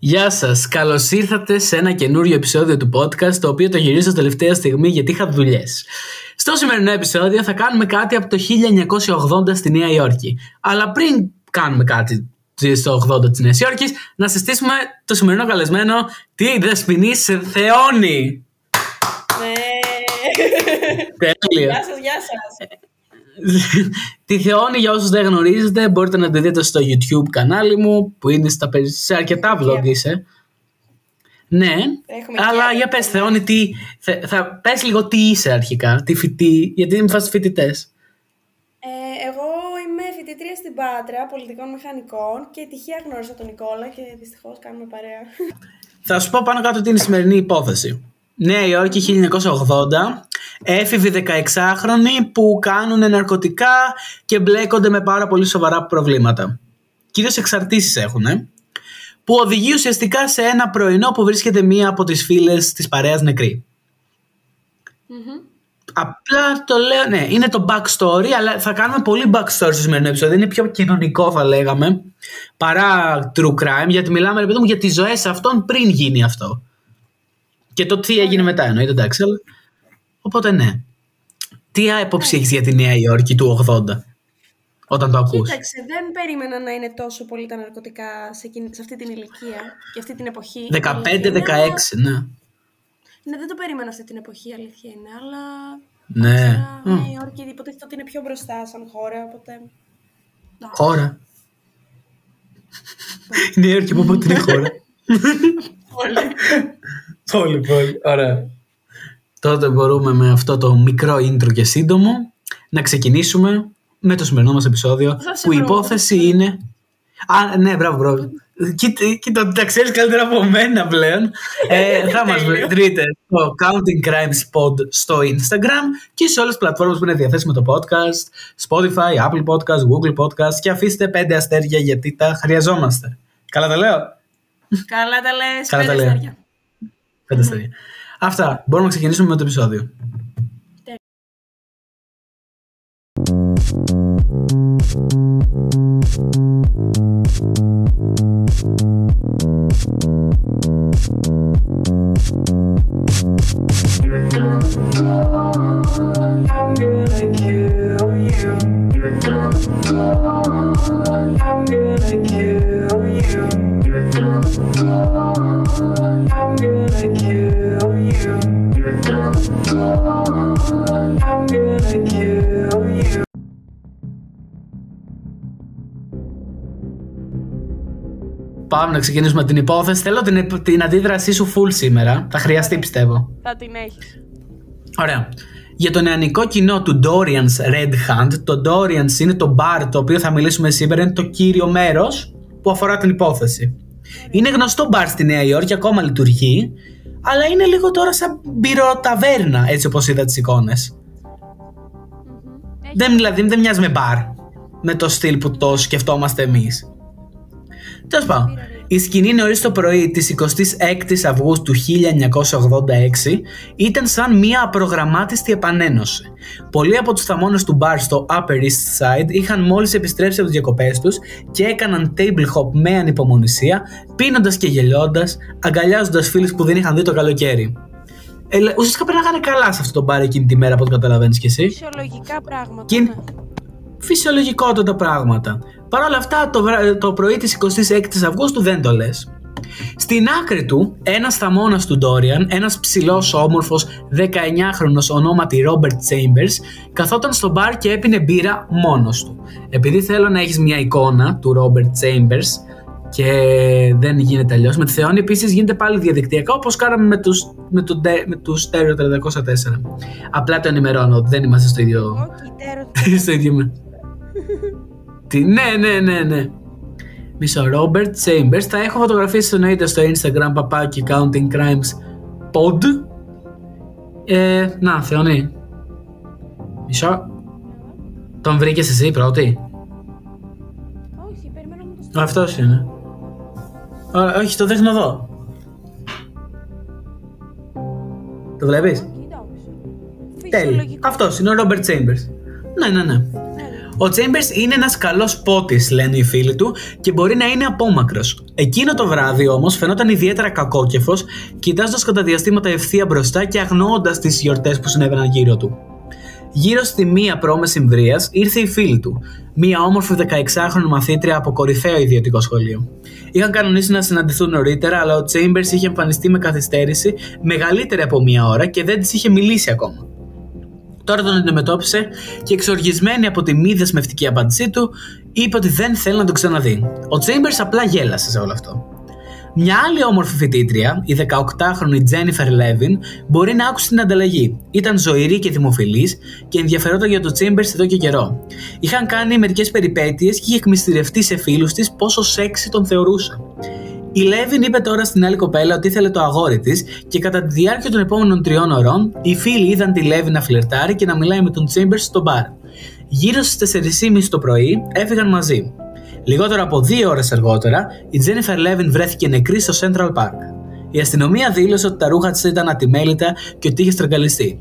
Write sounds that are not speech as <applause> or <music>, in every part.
Γεια σας. Καλώς ήρθατε σε ένα καινούριο επεισόδιο του podcast, το οποίο το γυρίζω τελευταία στιγμή γιατί είχα δουλειές. Στο σημερινό επεισόδιο θα κάνουμε κάτι από το 1980 στη Νέα Υόρκη. Αλλά πριν κάνουμε κάτι στο 80 της Νέας Υόρκης, να συστήσουμε το σημερινό καλεσμένο, τη Δεσποινή Θεόνη. Ναι. Τέλεια. Γεια σας, γεια σας. Τη Θεόνη, για όσους δεν γνωρίζετε, μπορείτε να τη δείτε στο YouTube κανάλι μου, που είναι στα, περι- σε αρκετά vlog είσαι. Ναι, Έχουμε αλλά και- για πες Θεόνη, τι, θα, θα πες λίγο τι είσαι αρχικά, τι φοιτή, γιατί είμαι φast φοιτητές. Ε, εγώ είμαι φοιτητρία στην Πάτρα πολιτικών μηχανικών και τυχαία γνώρισα τον Νικόλα και δυστυχώς κάνουμε παρέα. Θα σου πω πάνω κάτω τι είναι η σημερινή υπόθεση. Νέα Υόρκη 1980, έφηβοι 16χρονοι που κάνουν ναρκωτικά και μπλέκονται με πάρα πολύ σοβαρά προβλήματα. Κυρίως εξαρτήσεις έχουν, που οδηγεί ουσιαστικά σε ένα πρωινό που βρίσκεται μία από τις φίλες της παρέας νεκρή. Απλά το λέω, ναι, είναι το backstory, αλλά θα κάνουμε πολύ backstory στο σημερινό επεισόδιο. Είναι πιο κοινωνικό, θα λέγαμε, παρά true crime, γιατί μιλάμε, ρε παιδί μου, για τις ζωές αυτών πριν γίνει αυτό. Και το τι έγινε μετά, εννοείται, εντάξει. Αλλά... Οπότε, ναι. Τι άποψη έχεις για τη Νέα Υόρκη του 80, όταν το ακούς; Κοίταξε, δεν περίμενα να είναι τόσο πολύ τα ναρκωτικά σε, εκείνη- σε αυτή την ηλικία και αυτή την εποχή. 15-16, Αλήθεια είναι, ναι. Ναι, δεν το περίμενα αυτή την εποχή, αλήθεια είναι, αλλά... Ναι. Άρα, Μμ. Νέα Υόρκη υποτίθεται ότι είναι πιο μπροστά σαν χώρα, οπότε... εντάξει. Χώρα. Η <laughs> Νέα Υόρκη, από πότε είναι <laughs> χώρα; Πολύ, πολύ. Ωραία. Τότε μπορούμε με αυτό το μικρό intro και σύντομο να ξεκινήσουμε με το σημερινό μας επεισόδιο Θα σε που η βρω. υπόθεση είναι... Α, ναι, μπράβο, μπράβο. Κοίτα, κοίτα, τα ξέρεις καλύτερα από μένα πλέον. ε, <laughs> θα μας βρείτε στο Counting Crimes Pod στο Instagram και σε όλες τις πλατφόρμες που είναι διαθέσιμο το podcast, Spotify, Apple Podcast, Google Podcast και αφήστε πέντε αστέρια γιατί τα χρειαζόμαστε. Καλά τα λέω; Καλά τα λες, Καλά τα πέντε λέω. αστέρια. Πέντε αστέρια. Αυτά. Μπορούμε να ξεκινήσουμε με το επεισόδιο. I'm gonna kill you. Πάμε να ξεκινήσουμε την υπόθεση. Θέλω την, την αντίδρασή σου full σήμερα. Θα χρειαστεί πιστεύω. Θα την έχεις. Ωραία. Για το νεανικό κοινό του Dorian's Red Hand, το Dorian's είναι το bar το οποίο θα μιλήσουμε σήμερα, είναι το κύριο μέρος που αφορά την υπόθεση. Είναι γνωστό μπαρ στη Νέα Υόρκη, ακόμα λειτουργεί, αλλά είναι λίγο τώρα σαν μπυροταβέρνα, έτσι όπως είδα τις εικόνες. Δεν, δηλαδή, δεν μοιάζει με μπαρ, με το στυλ που το σκεφτόμαστε εμείς. Τέλος πάντων, η σκηνή νωρίς το πρωί της 26η Αυγούστου 1986 ήταν σαν μια απρογραμμάτιστη επανένωση. Πολλοί από τους θαμώνες του μπαρ στο Upper East Side είχαν μόλις επιστρέψει από τις διακοπές τους και έκαναν table hop με ανυπομονησία, πίνοντας και γελιώντας, αγκαλιάζοντας φίλους που δεν είχαν δει το καλοκαίρι. Ε, λέ- ουσιαστικά περνάγανε καλά σε αυτό το μπαρ εκείνη τη μέρα, από ό,τι καταλαβαίνεις κι εσύ Φυσιολογικά πράγματα. Και είναι ναι. Φυσιολογικότατα πράγματα. Παρ' όλα αυτά, το, βρα- το πρωί της 26ης Αυγούστου δεν το λες. Στην άκρη του, ένας θαμώνας του Ντόριαν, ένας ψηλός όμορφος 19χρονος ονόματι Robert Chambers, καθόταν στο μπαρ και έπινε μπύρα μόνος του. Επειδή θέλω να έχεις μια εικόνα του Robert Chambers και δεν γίνεται αλλιώς. Με τη Θεόνη επίσης γίνεται πάλι διαδικτυακά όπως κάναμε με τους, με το, ντε- με τους Stereo 304. Απλά το ενημερώνω ότι δεν είμαστε στο ίδιο Όχι, τέρο. <laughs> στο ίδιο με. Τι, ναι, ναι, ναι, ναι. Μισό, Robert Chambers. Θα έχω φωτογραφίες εννοείται στο Instagram, παπάκι, Counting Crimes Pod. Ε, να, Θεονή. Μισό. Τον βρήκες εσύ πρώτη; Όχι, περιμένω να το Α, Αυτός είναι. Α, όχι, το δείχνω εδώ. Το βλέπεις; Εντάξει. Τέλει. Φυσιολογικό. Αυτός είναι ο Robert Chambers. Ναι, ναι, ναι. Ναι, ναι. Ο Chambers είναι ένας καλός πότης, λένε οι φίλοι του, και μπορεί να είναι απόμακρος. Εκείνο το βράδυ όμως φαινόταν ιδιαίτερα κακόκεφος, κοιτάζοντας κατά διαστήματα ευθεία μπροστά και αγνοώντας τις γιορτές που συνέβαιναν γύρω του. Γύρω στη μία προ-μεσημβρία ήρθε η φίλη του, μία όμορφη 16χρονη μαθήτρια από κορυφαίο ιδιωτικό σχολείο. Είχαν κανονίσει να συναντηθούν νωρίτερα, αλλά ο Chambers είχε εμφανιστεί με καθυστέρηση μεγαλύτερη από μία ώρα και δεν της είχε μιλήσει ακόμα. Τώρα τον αντιμετώπισε και εξοργισμένη από τη μη δεσμευτική απάντησή του, είπε ότι δεν θέλει να τον ξαναδεί. Ο Chambers απλά γέλασε σε όλο αυτό. Μια άλλη όμορφη φοιτήτρια, η 18χρονη Jennifer Levin, μπορεί να άκουσε την ανταλλαγή. Ήταν ζωηρή και δημοφιλής και ενδιαφερόταν για το Chambers εδώ και καιρό. Είχαν κάνει μερικές περιπέτειες και είχε εκμυστηρευτεί σε φίλους της πόσο σεξι τον θεωρούσε. Η Λέβιν είπε τώρα στην άλλη κοπέλα ότι ήθελε το αγόρι της και κατά τη διάρκεια των επόμενων τριών ωρών, οι φίλοι είδαν τη Λέβιν να φλερτάρει και να μιλάει με τον Chambers στο μπαρ. Γύρω στις 4.30 το πρωί έφυγαν μαζί. Λιγότερο από δύο ώρες αργότερα, η Jennifer Levin βρέθηκε νεκρή στο Central Park. Η αστυνομία δήλωσε ότι τα ρούχα της ήταν ατιμέλητα και ότι είχε στραγγαλιστεί.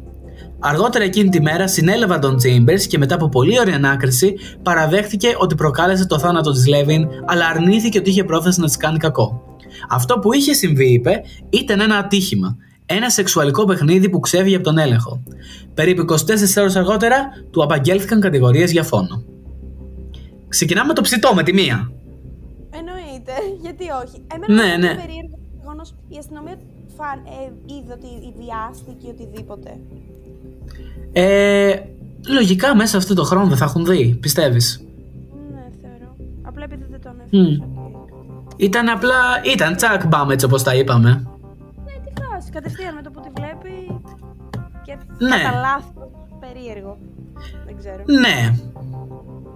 Αργότερα εκείνη τη μέρα συνέλαβαν τον Chambers και μετά από πολύ ωραία ανάκριση παραδέχτηκε ότι προκάλεσε το θάνατο της Levin, αλλά αρνήθηκε ότι είχε πρόθεση να της κάνει κακό. Αυτό που είχε συμβεί, είπε, ήταν ένα ατύχημα. Ένα σεξουαλικό παιχνίδι που ξέφυγε από τον έλεγχο. Περίπου 24 ώρες αργότερα του απαγγέλθηκαν κατηγορίες για φόνο. Ξεκινάμε το ψητό με τη μία. Εννοείται, γιατί όχι. Εμένα Ναι, μου ναι. είναι περίεργο το γεγονός η αστυνομία φαν, ε, είδε ότι βιάστηκε ή οτιδήποτε. Ε, λογικά μέσα σε αυτό το χρόνο δεν θα έχουν δει, πιστεύεις; Ναι, θεωρώ. Απλά επειδή δεν τον Μμ. έφερε. Ήταν απλά, ήταν τσακ μπαμ έτσι όπως τα είπαμε. Ναι, τι φάση. Κατευθείαν με το που τη βλέπει. Και Ναι. κατά λάθος. Περίεργο. Δεν ξέρω. Ναι.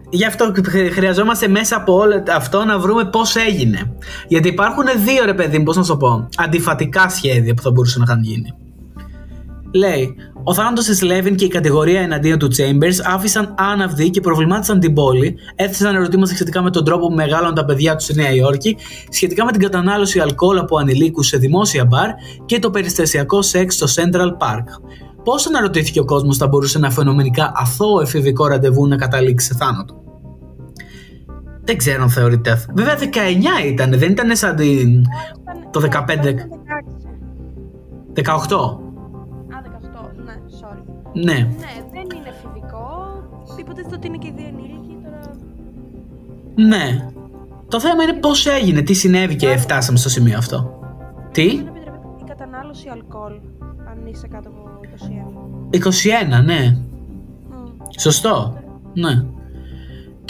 Γι' αυτό χρ- χρειαζόμαστε μέσα από όλο αυτό να βρούμε πώς έγινε. Γιατί υπάρχουν δύο ρε παιδί μου, πώς να σου το πω, αντιφατικά σχέδια που θα μπορούσαν να είχαν γίνει. Λέει, ο θάνατος της Λέβιν και η κατηγορία εναντίον του Chambers άφησαν άναυδοι και προβλημάτισαν την πόλη, έθεσαν ερωτήματα σχετικά με τον τρόπο που μεγάλωναν τα παιδιά τους στη Νέα Υόρκη, σχετικά με την κατανάλωση αλκοόλ από ανηλίκους σε δημόσια μπαρ και το περιστασιακό σεξ στο Central Park. Πώς αναρωτήθηκε ο κόσμος θα μπορούσε ένα φαινομενικά αθώο εφηβικό ραντεβού να καταλήξει σε θάνατο; Δεν ξέρω αν θεωρείται. αθ- Βέβαια 19 ήταν, δεν ήταν σαν την. Ήταν- Το 15. ήταν 16. 18. Ναι. Ναι, δεν είναι εφηβικό. Υποτίθεται ότι είναι και οι δύο ενήλικοι τώρα. Ναι. Το θέμα είναι πώς έγινε, τι συνέβη και φτάσαμε στο σημείο αυτό. Τι; Δεν επιτρέπεται η κατανάλωση αλκοόλ αν είσαι κάτω από 21. 21, ναι. Μμ. Σωστό. Ναι.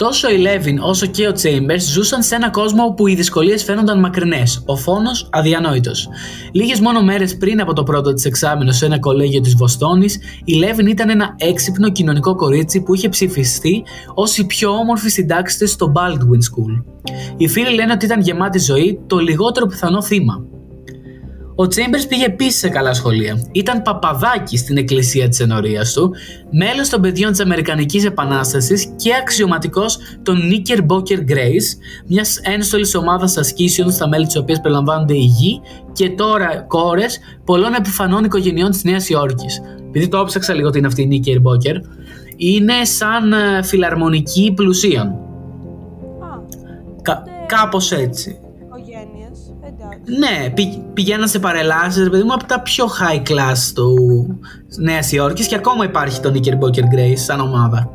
Τόσο η Λέβιν όσο και ο Chambers ζούσαν σε ένα κόσμο όπου οι δυσκολίες φαίνονταν μακρινές, ο φόνος αδιανόητος. Λίγες μόνο μέρες πριν από το πρώτο της εξάμεινο σε ένα κολέγιο της Βοστόνης, η Λέβιν ήταν ένα έξυπνο κοινωνικό κορίτσι που είχε ψηφιστεί ως η πιο όμορφη συντάξης της στο Baldwin School. Οι φίλοι λένε ότι ήταν γεμάτη ζωή το λιγότερο πιθανό θύμα. Ο Chambers πήγε επίσης σε καλά σχολεία. Ήταν παπαδάκι στην εκκλησία της ενορίας του, μέλος των παιδιών της Αμερικανικής Επανάστασης και αξιωματικός των Knickerbocker Grace, μιας ένστολης ομάδας ασκήσεων στα μέλη της οποίας περιλαμβάνονται οι γη και τώρα κόρες πολλών επιφανών οικογενειών της Νέας Υόρκης. Επειδή το έψαξα λίγο τι είναι αυτή η Knickerbocker, είναι σαν ε, φιλαρμονική πλουσίων. Α, Κα- κάπως έτσι. Οικογένειε. Εντάξει. Ναι, πη, πηγαίναν σε παρελάσεις, ρε παιδί μου, από τα πιο high class του Νέας Υόρκης και ακόμα υπάρχει το Knickerbocker Grace σαν ομάδα.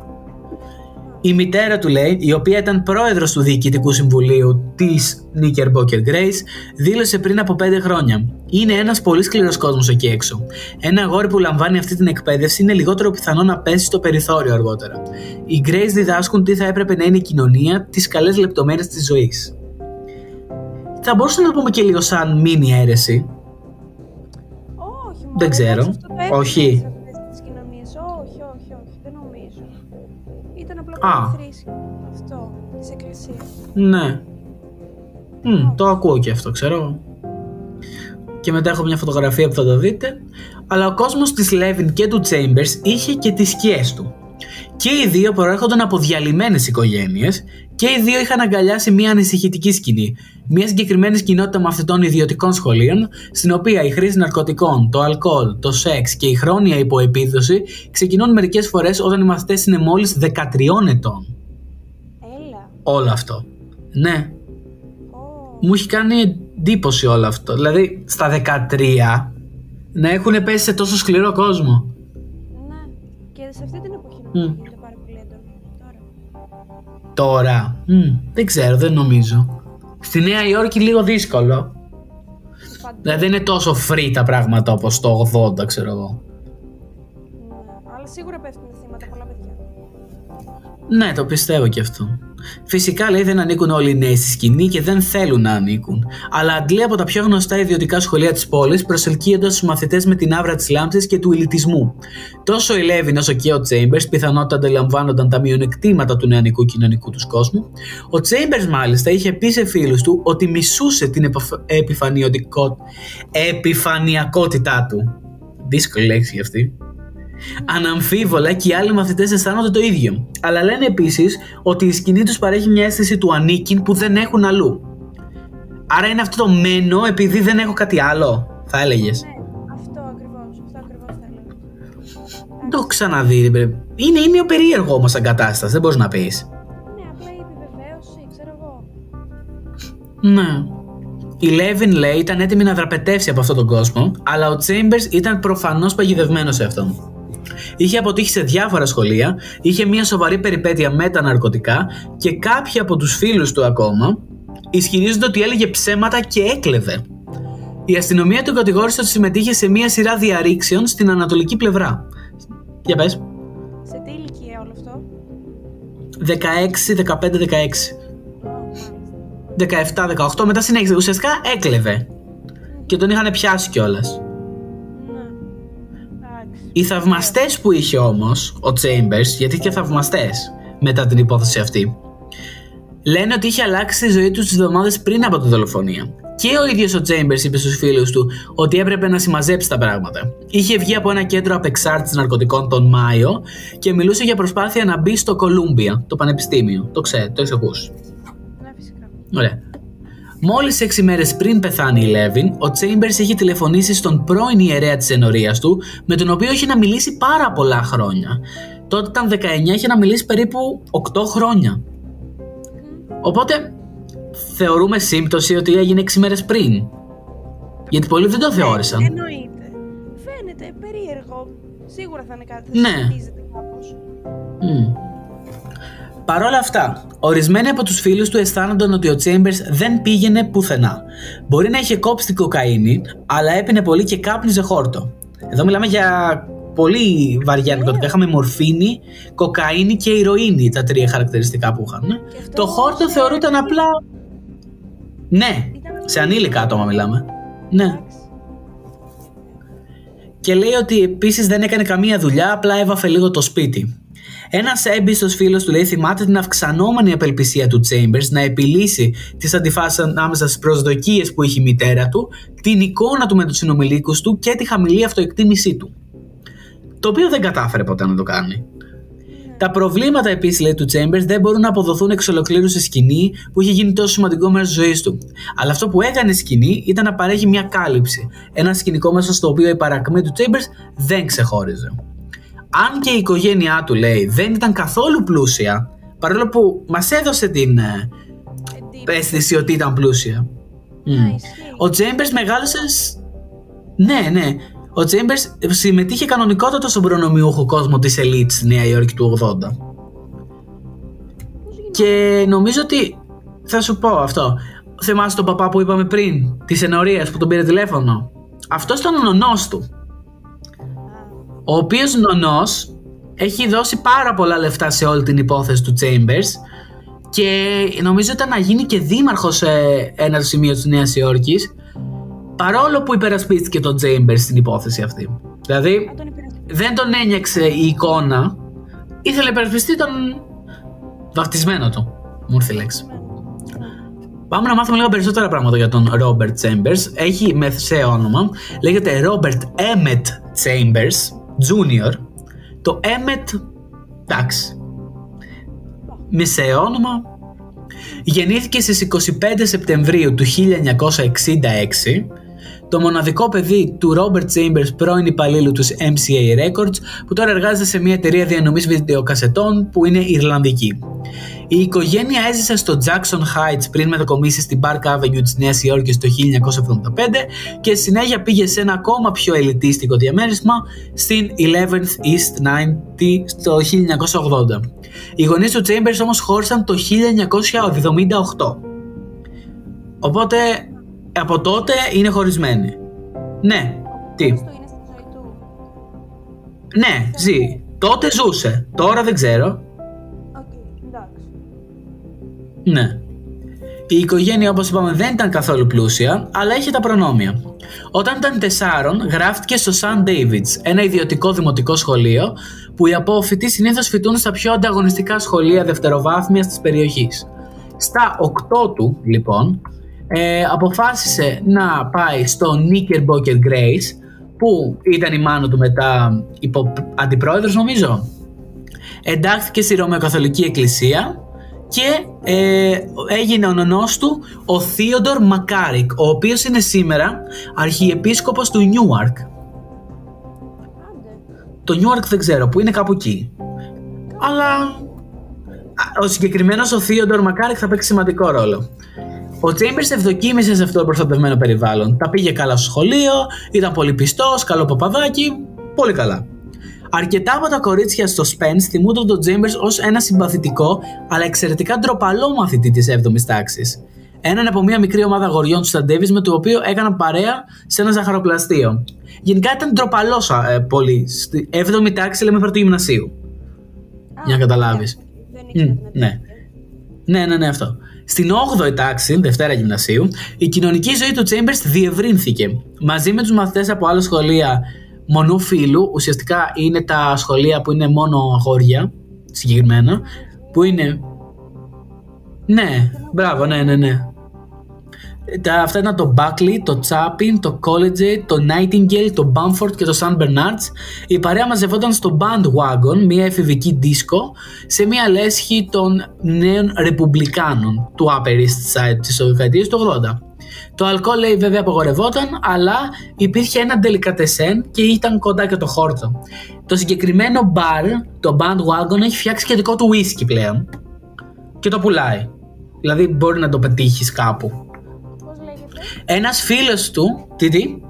Η μητέρα του λέει, η οποία ήταν πρόεδρος του Διοικητικού Συμβουλίου της Knickerbocker Grace, δήλωσε πριν από 5 χρόνια. Είναι ένας πολύ σκληρός κόσμος εκεί έξω. Ένα αγόρι που λαμβάνει αυτή την εκπαίδευση είναι λιγότερο πιθανό να πέσει στο περιθώριο αργότερα. Οι Grace διδάσκουν τι θα έπρεπε να είναι η κοινωνία, τις καλές λεπτομέρειες της ζωής. Θα μπορούσαμε να το πούμε και λίγο σαν μίνι αίρεση. Όχι, μωρέ, Δεν ξέρω. εντάξει, αυτό το έκανε Όχι. σε αυτές τις κοινωνίες. Όχι, όχι, όχι, δεν νομίζω. Ήταν απλά Α. πολύ θρήσκο αυτό της εκκλησίας. Ναι. Μμ, το ακούω και αυτό, ξέρω. Και μετά έχω μια φωτογραφία που θα το δείτε. Αλλά ο κόσμος της Levin και του Chambers είχε και τις σκιές του. Και οι δύο προέρχονταν από διαλυμένες οικογένειες και οι δύο είχαν αγκαλιάσει μια ανησυχητική σκηνή. Μια συγκεκριμένη κοινότητα μαθητών ιδιωτικών σχολείων, στην οποία η χρήση ναρκωτικών, το αλκοόλ, το σεξ και η χρόνια υποεπίδοση ξεκινούν μερικές φορές όταν οι μαθητές είναι μόλις 13 ετών. όλο αυτό. Ναι, Ω, μου έχει κάνει εντύπωση όλο αυτό. Δηλαδή, στα 13 να έχουν πέσει σε τόσο σκληρό κόσμο. ναι. Και σε αυτή την εποχή Μμ. Τώρα. Τώρα, μ, δεν ξέρω, δεν νομίζω. Στη Νέα Υόρκη λίγο δύσκολο. Παντού. Δηλαδή δεν είναι τόσο free τα πράγματα όπως το 80, ξέρω εγώ. Ναι. Αλλά σίγουρα πέφτουν θύματα πολλά παιδιά. Ναι, το πιστεύω και αυτό. Φυσικά λέει δεν ανήκουν όλοι οι νέοι στη σκηνή και δεν θέλουν να ανήκουν. Αλλά αντλεί από τα πιο γνωστά ιδιωτικά σχολεία της πόλης, προσελκύοντας τους μαθητές με την άβρα της λάμψης και του ηλιτισμού. Τόσο η Λέβιν όσο και ο Chambers πιθανότατα αντιλαμβάνονταν τα μειονεκτήματα του νεανικού κοινωνικού τους κόσμου. Ο Chambers μάλιστα είχε πει σε φίλους του ότι μισούσε την επαφ- επιφανειωτικό... επιφανειακότητά του. Δύσκολη λέξη γι' αυτή. Αναμφίβολα και οι άλλοι μαθητές αισθάνονται το ίδιο. Αλλά λένε επίσης ότι η σκηνή τους παρέχει μια αίσθηση του ανήκειν που δεν έχουν αλλού. Άρα είναι αυτό το μένω επειδή δεν έχω κάτι άλλο, θα έλεγες. Ναι, αυτό ακριβώς. Αυτό ακριβώς θα έλεγα. Δεν το έχω ξαναδεί. ρε παιδί. Είναι, είναι περίεργο όμως σαν κατάσταση, δεν μπορείς να πεις. Ναι, απλά η επιβεβαίωση, ξέρω εγώ. Ναι. Η Λέβιν λέει ήταν έτοιμη να δραπετεύσει από αυτόν τον κόσμο, αλλά ο Chambers ήταν προφανώς παγιδευμένος σε αυτόν. Είχε αποτύχει σε διάφορα σχολεία, είχε μια σοβαρή περιπέτεια με τα ναρκωτικά και κάποιοι από τους φίλους του ακόμα ισχυρίζονται ότι έλεγε ψέματα και έκλεβε. Η αστυνομία του κατηγόρησε ότι συμμετείχε σε μια σειρά διαρρήξεων στην ανατολική πλευρά. Για πες. Σε τι ηλικία όλο αυτό; 16, 15, 16. Ω, μάλιστα. 17-18, μετά συνέχισε. Ουσιαστικά έκλεβε. Και τον είχαν πιάσει κιόλας. Ναι. Εντάξει. Οι θαυμαστές που είχε όμως ο Chambers, γιατί είχε θαυμαστές μετά την υπόθεση αυτή, λένε ότι είχε αλλάξει τη ζωή τους τις εβδομάδες πριν από τη δολοφονία. Και ο ίδιος ο Chambers είπε στους φίλους του ότι έπρεπε να συμμαζέψει τα πράγματα. Είχε βγει από ένα κέντρο απεξάρτησης ναρκωτικών τον Μάιο και μιλούσε για προσπάθεια να μπει στο Κολούμπια, το πανεπιστήμιο. Το ξέρετε, το έχεις ακούσει. Ναι, φυσικά. Ωραία. Μόλις έξι μέρες πριν πεθάνει η Λέβιν, ο Chambers είχε τηλεφωνήσει στον πρώην ιερέα της ενορίας του, με τον οποίο είχε να μιλήσει πάρα πολλά χρόνια. Τότε ήταν 19, είχε να μιλήσει περίπου 8 χρόνια. Οπότε θεωρούμε σύμπτωση ότι έγινε 6 μέρες πριν. Γιατί πολλοί δεν το θεώρησαν. Ναι, εννοείται. Φαίνεται περίεργο. Σίγουρα θα είναι κάτι. Ναι. Ναι. Σχετίζεται κάπως. Μμ. Παρ' όλα αυτά, ορισμένοι από τους φίλους του αισθάνονταν ότι ο Chambers δεν πήγαινε πουθενά. Μπορεί να είχε κόψει την κοκαίνη, αλλά έπινε πολύ και κάπνιζε χόρτο. Εδώ μιλάμε για πολύ βαριά ναρκωτικά. Είχαμε μορφίνη, κοκαίνη και ηρωίνη, τα τρία χαρακτηριστικά που είχαν. Και αυτό Το χόρτο σε θεωρούταν ανήλικη- απλά... Ναι, Ήταν σε ανήλικα άτομα μιλάμε. Ναι. Εντάξει. Και λέει ότι επίσης δεν έκανε καμία δουλειά, απλά έβαφε λίγο το σπίτι. Ένας έμπιστος φίλος του λέει θυμάται την αυξανόμενη απελπισία του Chambers να επιλύσει τις αντιφάσεις ανάμεσα στις προσδοκίες που είχε η μητέρα του, την εικόνα του με τους συνομιλίκους του και τη χαμηλή αυτοεκτίμησή του. Το οποίο δεν κατάφερε ποτέ να το κάνει. Τα προβλήματα επίσης, λέει του Chambers, δεν μπορούν να αποδοθούν εξ ολοκλήρου σε σκηνή που είχε γίνει τόσο σημαντικό μέρος της ζωής του. Αλλά αυτό που έκανε η σκηνή ήταν να παρέχει μια κάλυψη. Ένα σκηνικό μέσα στο οποίο η παρακμή του Chambers δεν ξεχώριζε. Αν και η οικογένειά του, λέει, δεν ήταν καθόλου πλούσια, παρόλο που μας έδωσε την ε, Εντύπωση. αίσθηση ότι ήταν πλούσια. Μμ. Ναι, ισχύει. Ο Chambers μεγάλωσε. σ- Ναι, ναι. Ο Chambers συμμετείχε κανονικότατα στον προνομιούχο κόσμο της ελίτ στη Νέα Υόρκη του 80. Πώς γινόταν. Και νομίζω ότι θα σου πω αυτό. Θυμάσαι τον παπά που είπαμε πριν, τη ενορία που τον πήρε τηλέφωνο. Αυτός ήταν ο νονός του. Ο οποίος νονός έχει δώσει πάρα πολλά λεφτά σε όλη την υπόθεση του Chambers και νομίζω ήταν να γίνει και δήμαρχος σε ένα σημείο της Νέας Υόρκης παρόλο που υπερασπίστηκε τον Chambers στην υπόθεση αυτή. Δηλαδή Να τον υπηρεσπιστεί. δεν τον ένιωξε η εικόνα, ήθελε να υπερασπιστεί τον βαφτισμένο του. Μου ήρθε η λέξη. Πάμε να μάθουμε λίγο περισσότερα πράγματα για τον Robert Chambers. Έχει μεσαίο όνομα. Λέγεται Robert Emmett Chambers Jr. Το Emmett, εντάξει, μεσαίο όνομα. Γεννήθηκε στις 25 Σεπτεμβρίου του 1966. Το μοναδικό παιδί του Robert Chambers, πρώην υπαλλήλου τους MCA Records, που τώρα εργάζεται σε μια εταιρεία διανομής βιντεοκασετών που είναι Ιρλανδική. Η οικογένεια έζησε στο Jackson Heights πριν μετακομίσει στην Park Avenue της Νέας Υόρκης το 1975 και στη συνέχεια πήγε σε ένα ακόμα πιο ελιτίστικο διαμέρισμα στην 11th East 90 το 1980. Οι γονείς του Chambers όμως χώρισαν το 1978. Οπότε από τότε είναι χωρισμένοι. Ναι, τι; Αυτό είναι στη ζωή του; Ναι, ζει. Τότε ζούσε. Τώρα δεν ξέρω. Οκ, εντάξει. Ναι. Η οικογένεια, όπως είπαμε, δεν ήταν καθόλου πλούσια, αλλά είχε τα προνόμια. Όταν ήταν τεσσάρων, γράφτηκε στο Saint David's, ένα ιδιωτικό δημοτικό σχολείο, που οι απόφοιτοι συνήθως φοιτούν στα πιο ανταγωνιστικά σχολεία δευτεροβάθμιας της περιοχής. Στα 8 του, λοιπόν, ε, αποφάσισε να πάει στο Knickerbocker Grace, που ήταν η μάνα του μετά υπο, αντιπρόεδρος νομίζω. Εντάχθηκε στη Ρωμαιοκαθολική Εκκλησία και ε, έγινε ο νονός του ο Θείοντορ Μακάρικ, ο οποίος είναι σήμερα αρχιεπίσκοπος του Νιούαρκ. Άντε. Το Νιούαρκ δεν ξέρω, που είναι κάπου εκεί. Αλλά α, ο συγκεκριμένος ο Θείοντορ Μακάρικ θα παίξει σημαντικό ρόλο. Ο Chambers ευδοκίμησε σε αυτό το προστατευμένο περιβάλλον. Τα πήγε καλά στο σχολείο, ήταν πολύ πιστός, καλό παπαδάκι, πολύ καλά. Αρκετά από τα κορίτσια στο Spence θυμούνταν τον Chambers ως ένα συμπαθητικό αλλά εξαιρετικά ντροπαλό μαθητή της 7ης τάξης. Έναν από μια μικρή ομάδα αγοριών του Σταντέβης με το οποίο έκαναν παρέα σε ένα ζαχαροπλαστείο. Γενικά ήταν ντροπαλός ε, πολύ. Στη 7η τάξη λέμε πρώτο γυμνασίου. Α, Για να καταλάβεις. Δεν ήξερα Μμ, την ναι. εποχή. Ναι, ναι, ναι, αυτό. Στην 8η τάξη, Δευτέρα Γυμνασίου, η κοινωνική ζωή του Chambers διευρύνθηκε. Μαζί με τους μαθητές από άλλα σχολεία μονού φύλου, ουσιαστικά είναι τα σχολεία που είναι μόνο αγόρια, συγκεκριμένα, που είναι... Ναι, μπράβο, ναι, ναι, ναι. Τα, αυτά ήταν το Buckley, το Chapin, το Collegiate, το Nightingale, το Bamford και το San Bernard's. Η παρέα μαζευόταν στο Bandwagon, μια εφηβική δίσκο, σε μια λέσχη των νέων ρεπουμπλικάνων του Upper East Side της δεκαετίας του 80. Το αλκοόλ λέει βέβαια απαγορευόταν, αλλά υπήρχε ένα delicatesen και ήταν κοντά και το χόρτο. Το συγκεκριμένο μπαρ, το Bandwagon, έχει φτιάξει και δικό του whisky πλέον και το πουλάει. Δηλαδή μπορεί να το πετύχεις κάπου. Πώς λέγεται, Ένας φίλος του, τι τι,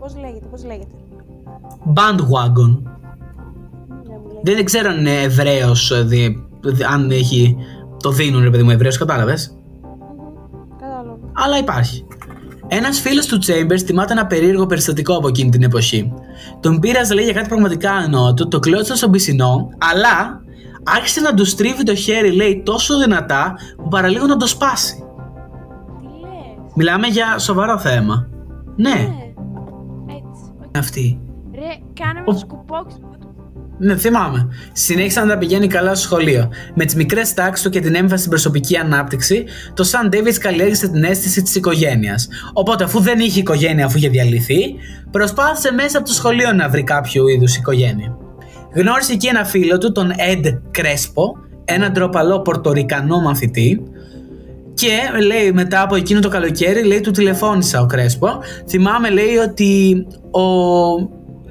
πώς λέγεται, πώς λέγεται; Bandwagon. Δεν μου λέει. Δεν ξέρω αν είναι Εβραίος, δι- δι- αν έχει, το δίνουν ρε παιδί μου Εβραίος, κατάλαβες; Μμμ, Κατάλαβα. Αλλά υπάρχει. Ένας φίλος του Chambers θυμάται ένα περίεργο περιστατικό από εκείνη την εποχή. Τον πείραζε λέει για κάτι πραγματικά ανώτο, το κλώτσε στον πισινό, αλλά άρχισε να του στρίβει το χέρι λέει τόσο δυνατά που παραλίγο να το σπάσει. Τι λες. Μιλάμε για σοβαρό θέμα. Ναι, Ναι. Έτσι. οκ. αυτή. Ρε, κάνε με το σκουπόξι. Ναι, θυμάμαι. Συνέχισε να τα πηγαίνει καλά στο σχολείο. Με τις μικρές τάξεις του και την έμφαση στην προσωπική ανάπτυξη, το Saint David's καλλιέργησε την αίσθηση της οικογένειας. Οπότε, αφού δεν είχε οικογένεια, αφού είχε διαλυθεί, προσπάθησε μέσα από το σχολείο να βρει κάποιο είδους οικογένεια. Γνώρισε εκεί ένα φίλο του, τον Ed Crespo, έναν ντροπαλό πορτορικανό μαθητή, και λέει μετά από εκείνο το καλοκαίρι, λέει του τηλεφώνησα ο Κρέσπο. Θυμάμαι λέει ότι ο...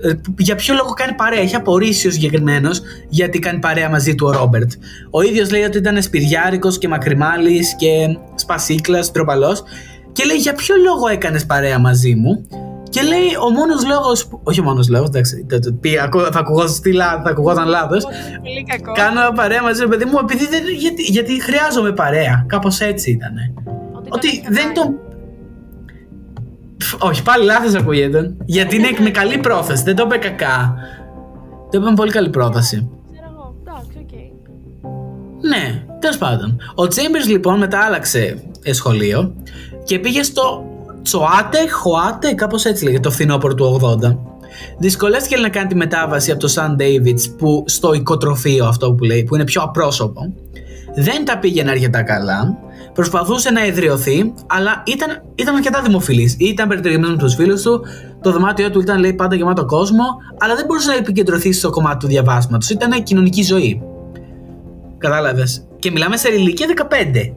ε, για ποιο λόγο κάνει παρέα. Έχει απορρίσει ο συγκεκριμένος γιατί κάνει παρέα μαζί του ο Ρόμπερτ. Ο ίδιος λέει ότι ήταν σπυριάρικος και μακριμάλης και σπασίκλας, τροπαλό. Και λέει για ποιο λόγο έκανες παρέα μαζί μου; Και λέει ο μόνος λόγος. Όχι ο μόνος λόγος, εντάξει. το- το- πει- ακού- Θα ακουγόταν, τι λά- θα ακουγόταν λάθος. Πολύ κακό. Κάνω παρέα μαζί, ρε παιδί μου, επειδή δεν, γιατί, γιατί χρειάζομαι παρέα. Κάπως έτσι ήταν. Ότι κάνεις δεν κακά. τον. Φ, Όχι, πάλι λάθος ακούγεται. Γιατί είναι με καλή πρόθεση. Δεν το είπε κακά. Το είπε με πολύ καλή πρόθεση. Ξέρω εγώ. Εντάξει, οκ. Ναι, τέλος πάντων. Ο Chambers λοιπόν μετά άλλαξε ε, σχολείο και πήγε στο Τσοάτε, Χοάτε, κάπως έτσι λέγεται, το φθινόπωρο του 80. Δυσκολεύτηκε να κάνει τη μετάβαση από το Sun David's που στο οικοτροφείο αυτό που λέει, που είναι πιο απρόσωπο. Δεν τα πήγαινε αρκετά καλά. Προσπαθούσε να ιδρυωθεί, αλλά ήταν, ήταν αρκετά δημοφιλής. Ήταν περιτριγμένο με τους φίλους του, το δωμάτιό του ήταν λέει πάντα γεμάτο κόσμο, αλλά δεν μπορούσε να επικεντρωθεί στο κομμάτι του διαβάσματος. Ήταν κοινωνική ζωή. Κατάλαβες. Και μιλάμε σε ηλικία 15.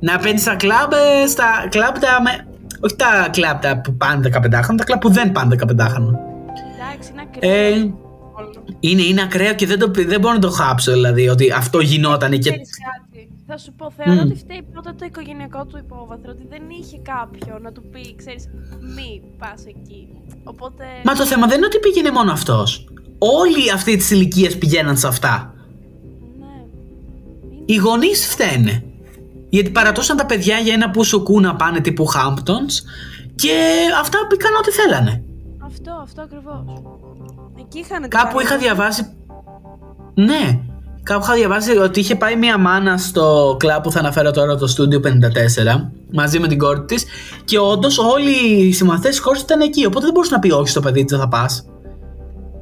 Να παίρνεις στα κλαμπ, ε, στα κλαμπ τα με Όχι τα κλαμπ τα που πάνε 15 χρόνια, τα κλαμπ που δεν πάνε 15 χρόνια. Εντάξει, είναι ακραίο. Ε, όλο. είναι, είναι ακραίο και δεν, το, δεν μπορώ να το χάψω, δηλαδή, ότι αυτό γινόταν και. Ξέρεις κάτι. Θα σου πω, θεωρώ Μμ. ότι φταίει πρώτα το οικογενειακό του υπόβαθρο, ότι δεν είχε κάποιον να του πει, ξέρεις, μη πας εκεί. Οπότε... Μα το θέμα δεν είναι ότι πήγαινε μόνο αυτός. Όλοι αυτοί τη ηλικία πηγαίναν σε αυτά. Ναι. Οι γονείς φταίνε. Γιατί παρατώσαν τα παιδιά για ένα πουσουκού να πάνε τύπου Hamptons και αυτά πήγαν ό,τι θέλανε. Αυτό, αυτό ακριβώς. Εκεί είχαν την Κάπου καλή. είχα διαβάσει. Ναι, κάπου είχα διαβάσει ότι είχε πάει μια μάνα στο κλαμπ που θα αναφέρω τώρα, το Studio 54, μαζί με την κόρη της. Και όντως όλοι οι συμμαθές της κόρης ήταν εκεί. Οπότε δεν μπορούσε να πει όχι στο παιδί της, δεν θα πας.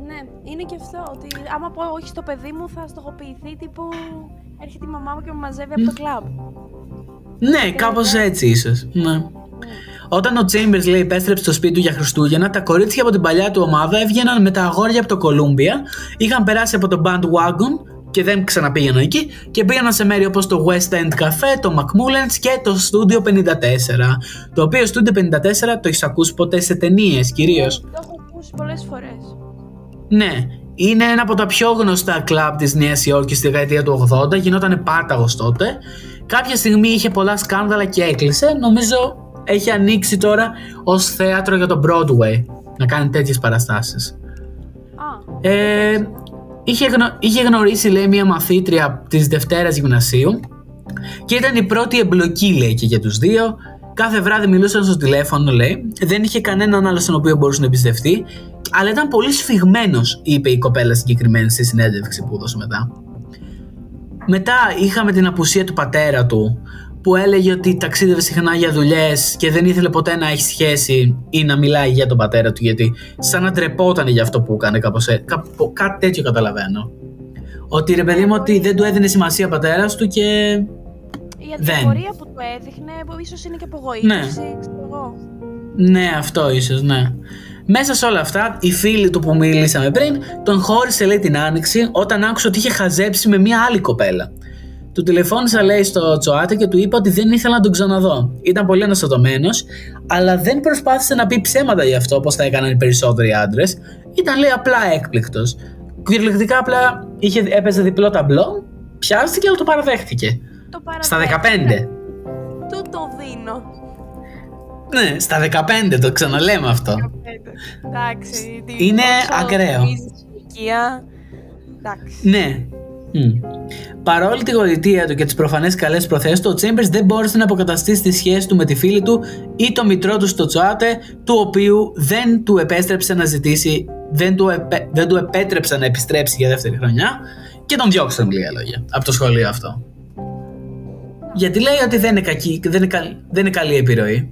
Ναι, είναι και αυτό, ότι άμα πω όχι στο παιδί μου θα στοχοποιηθεί τύπου έρχεται η μαμά μου και με μαζεύει από το κλαμπ. Ναι, κάπως έτσι ίσως. Ναι. Όταν ο Chambers λέει επέστρεψε στο σπίτι του για Χριστούγεννα, τα κορίτσια από την παλιά του ομάδα έβγαιναν με τα αγόρια από το Κολούμπια, είχαν περάσει από το Bandwagon και δεν ξαναπήγαιναν εκεί και πήγαιναν σε μέρη όπως το West End Cafe, το Macmullens και το Studio 54. Το οποίο Studio 54 το έχεις ακούσει ποτέ σε ταινίες κυρίως. Το έχω ακούσει πολλές φορές. Ναι, είναι ένα από τα πιο γνωστά κλαμπ της Νέας Υόρκης στη δεκαετία του 80, γινόταν πάταγος τότε. Κάποια στιγμή είχε πολλά σκάνδαλα και έκλεισε, νομίζω έχει ανοίξει τώρα ως θέατρο για το Broadway, να κάνει τέτοιες παραστάσεις. Α, Ε, είχε, γνω- είχε γνωρίσει λέει μια μαθήτρια της Δευτέρας Γυμνασίου και ήταν η πρώτη εμπλοκή λέει και για τους δύο. Κάθε βράδυ μιλούσαν στο τηλέφωνο λέει, δεν είχε κανέναν άλλο στον οποίο μπορούσε να εμπιστευτεί αλλά ήταν πολύ σφιγμένος είπε η κοπέλα συγκεκριμένη στη συνέντευξη που έδωσε μετά. Μετά είχαμε την απουσία του πατέρα του που έλεγε ότι ταξίδευε συχνά για δουλειές και δεν ήθελε ποτέ να έχει σχέση ή να μιλάει για τον πατέρα του γιατί σαν να ντρεπόταν για αυτό που έκανε κάπως, έ- κάπου- κάτι τέτοιο καταλαβαίνω. Ότι ρε παιδί μου ότι δεν του έδινε σημασία ο πατέρας του και η δεν. αδιαφορία που του έδειχνε ίσως είναι και απογοήτευση, Ναι. ξέρω εγώ. Ναι, αυτό ίσως, ναι. Μέσα σε όλα αυτά, η φίλη του που μιλήσαμε πριν τον χώρισε λέει την άνοιξη όταν άκουσε ότι είχε χαζέψει με μια άλλη κοπέλα. Του τηλεφώνησα λέει στο Τσοάτε και του είπα ότι δεν ήθελα να τον ξαναδώ. Ήταν πολύ αναστατωμένος, αλλά δεν προσπάθησε να πει ψέματα γι' αυτό όπως τα έκαναν οι περισσότεροι άντρες. Ήταν λέει απλά έκπληκτος. Κυριολεκτικά απλά είχε, έπαιζε διπλό ταμπλό, πιάστηκε αλλά το παραδέχτηκε. Το Στα παραδέχτηκα. 15. Του το δίνω. Ναι, στα 15 το ξαναλέμε αυτό. Εντάξει. τι- Είναι όσο ακραίο. νομίζεις η ηλικία, Εντάξει. Ναι. Μμ. Παρόλη τη γοητεία του και τις προφανές καλές προθέσεις του, ο Chambers δεν μπόρεσε να αποκαταστήσει τη σχέση του με τη φίλη του ή το μητρό του στο Τσοάτε, του οποίου δεν του επέστρεψε να ζητήσει, δεν του, επέ- δεν του επέτρεψε να επιστρέψει για δεύτερη χρονιά και τον διώξαν με λίγα λόγια από το σχολείο αυτό. Γιατί λέει ότι δεν είναι, κακή, δεν είναι, καλ- δεν είναι καλή επιρροή.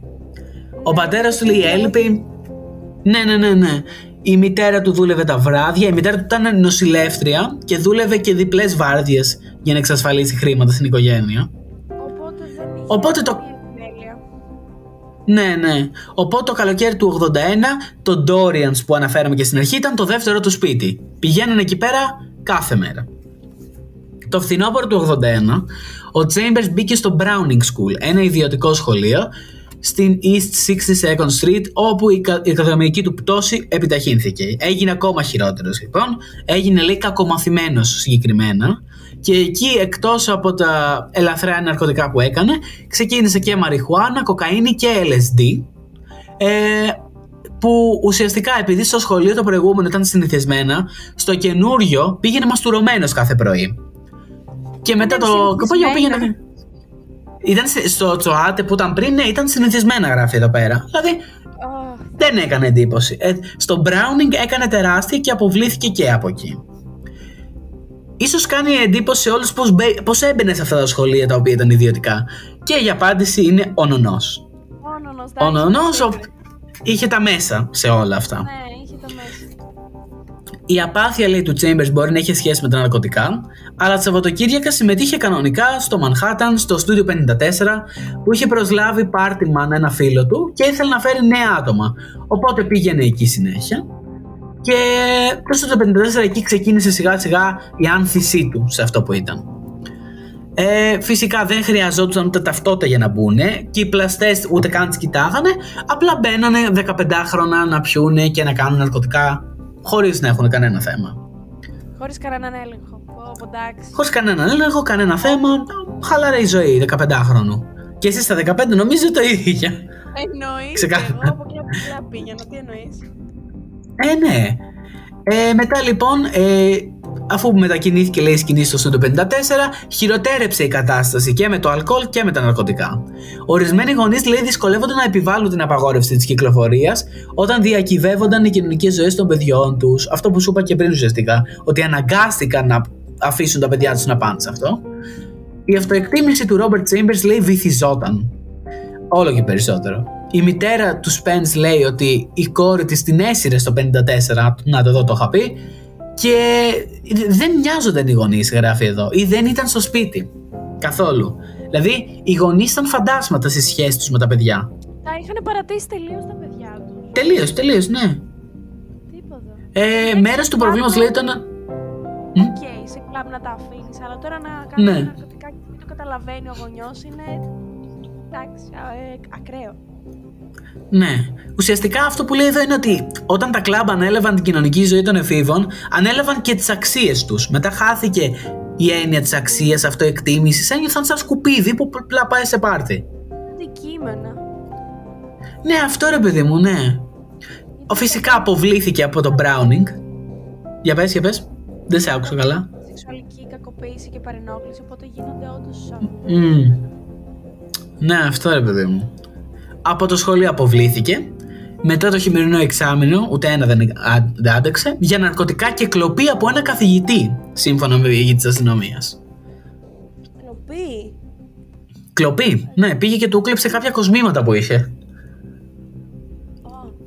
Ο πατέρας του λέει έλειπε. Ναι, ναι, ναι, ναι. Η μητέρα του δούλευε τα βράδια. Η μητέρα του ήταν νοσηλεύτρια και δούλευε και διπλές βάρδιες για να εξασφαλίσει χρήματα στην οικογένεια. Οπότε δεν είχε Οπότε το- καμία επιμέλεια. Ναι, ναι. Οπότε το καλοκαίρι του 81, το Dorians που αναφέραμε και στην αρχή ήταν το δεύτερο του σπίτι. Πηγαίνανε εκεί πέρα κάθε μέρα. Το φθινόπωρο του 81, ο Chambers μπήκε στο Browning School, ένα ιδιωτικό σχολείο, στην East 62nd Street, όπου η, κα- η ακαδημαϊκή του πτώση επιταχύνθηκε. Έγινε ακόμα χειρότερος λοιπόν, έγινε λέει κακομαθημένος συγκεκριμένα και εκεί εκτός από τα ελαφρά ναρκωτικά που έκανε, ξεκίνησε και μαριχουάνα, κοκαίνη και LSD, ε, που ουσιαστικά επειδή στο σχολείο το προηγούμενο ήταν συνηθισμένα, στο καινούριο πήγαινε μαστουρωμένος κάθε πρωί. Και μετά το απόγευμα πήγαινε. Ήταν σε- στο Τσοάτε που ήταν πριν, ναι, ήταν συνηθισμένα γράφει εδώ πέρα. Δηλαδή Αχ, δεν έκανε εντύπωση. Ε, στο Browning έκανε τεράστια και αποβλήθηκε και από εκεί. Ίσως κάνει εντύπωση σε όλους πώς, μπε- πώς έμπαινε σε αυτά τα σχολεία τα οποία ήταν ιδιωτικά. Και η απάντηση είναι ο νονός. μόνος, Ο εντάξει, νονός ο- σίγουρα. είχε τα μέσα σε όλα αυτά. Ναι, είχε το μέσα. Η απάθεια λέει του Chambers μπορεί να έχει σχέση με τα ναρκωτικά, αλλά τα Σαββατοκύριακα συμμετείχε κανονικά στο Manhattan, στο Studio 54, που είχε προσλάβει πάρτιμαν ένα φίλο του και ήθελε να φέρει νέα άτομα. Οπότε πήγαινε εκεί συνέχεια. Και προς το 54 εκεί ξεκίνησε σιγά σιγά η άνθησή του σε αυτό που ήταν. Ε, φυσικά δεν χρειαζόταν ούτε ταυτότητα για να μπουν και οι πλαστές ούτε καν τις κοιτάγανε, απλά μπαίνανε 15χρονα να πιούνε και να κάνουν ναρκωτικά χωρίς να έχουν κανένα θέμα. Χωρίς κανέναν έλεγχο. Πω, πω, εντάξει. Χωρίς κανέναν έλεγχο, κανένα θέμα, χαλαρή ζωή 15χρονου. Και εσείς στα 15 νομίζω το ίδιο. Εννοείς. Ξεκάθαρα. Εγώ από κλαπ κλαπ πήγαινα. Τι εννοείς. Ε, ναι. Ε, μετά λοιπόν, ε, αφού μετακινήθηκε λέει η σκηνή στο Studio 54, χειροτέρεψε η κατάσταση και με το αλκοόλ και με τα ναρκωτικά. Ορισμένοι γονείς λέει δυσκολεύονταν να επιβάλλουν την απαγόρευση της κυκλοφορίας όταν διακυβεύονταν οι κοινωνικές ζωές των παιδιών τους. Αυτό που σου είπα και πριν ουσιαστικά, ότι αναγκάστηκαν να αφήσουν τα παιδιά τους να πάνε σε αυτό. Η αυτοεκτίμηση του Robert Chambers λέει βυθιζόταν. Όλο και περισσότερο. Η μητέρα του Spence λέει ότι η κόρη της την έσυρε στο 54, να το δω το είχα πει, και δεν νοιάζονταν οι γονείς, γράφει εδώ, ή δεν ήταν στο σπίτι. Καθόλου. Δηλαδή, οι γονείς ήταν φαντάσματα στη σχέση τους με τα παιδιά. Τα είχαν παρατήσει τελείως τα παιδιά τους. Τελείως, τελείως, ναι. Τίποτα. Ε, μέρος του προβλήματος λέει ήταν... Μ; Οκ, σε κλαμπ να τα αφήνεις, αλλά τώρα να κάνεις Ναι. ναρκωτικά και μην το καταλαβαίνει ο γονιός είναι. Εντάξει, α, ε, ακραίο. Ναι. Ουσιαστικά αυτό που λέει εδώ είναι ότι όταν τα κλαμπ ανέλαβαν την κοινωνική ζωή των εφήβων, ανέλαβαν και τις αξίες τους. Μετά χάθηκε η έννοια της αξίας, αυτοεκτίμησης, ένιωθαν σαν σκουπίδι που απλά πάει σε πάρτι. Αντικείμενα. Ναι, αυτό ρε παιδί μου, ναι. Ο φυσικά αποβλήθηκε από τον Browning. Για πες, για πες. Δεν σε άκουσα καλά. Σεξουαλική κακοποίηση και παρενόχληση, οπότε γίνονται όντως. Μμμ. Ναι, αυτό ρε παιδί μου. Από το σχολείο αποβλήθηκε. Μετά το χειμερινό εξάμεινο, ούτε ένα δεν, α- δεν άντεξε, για ναρκωτικά και κλοπή από ένα καθηγητή, σύμφωνα με διηγήτη της αστυνομίας. Κλοπή; Κλοπή, ναι, πήγε και του κλέψε κάποια κοσμήματα που είχε. Α,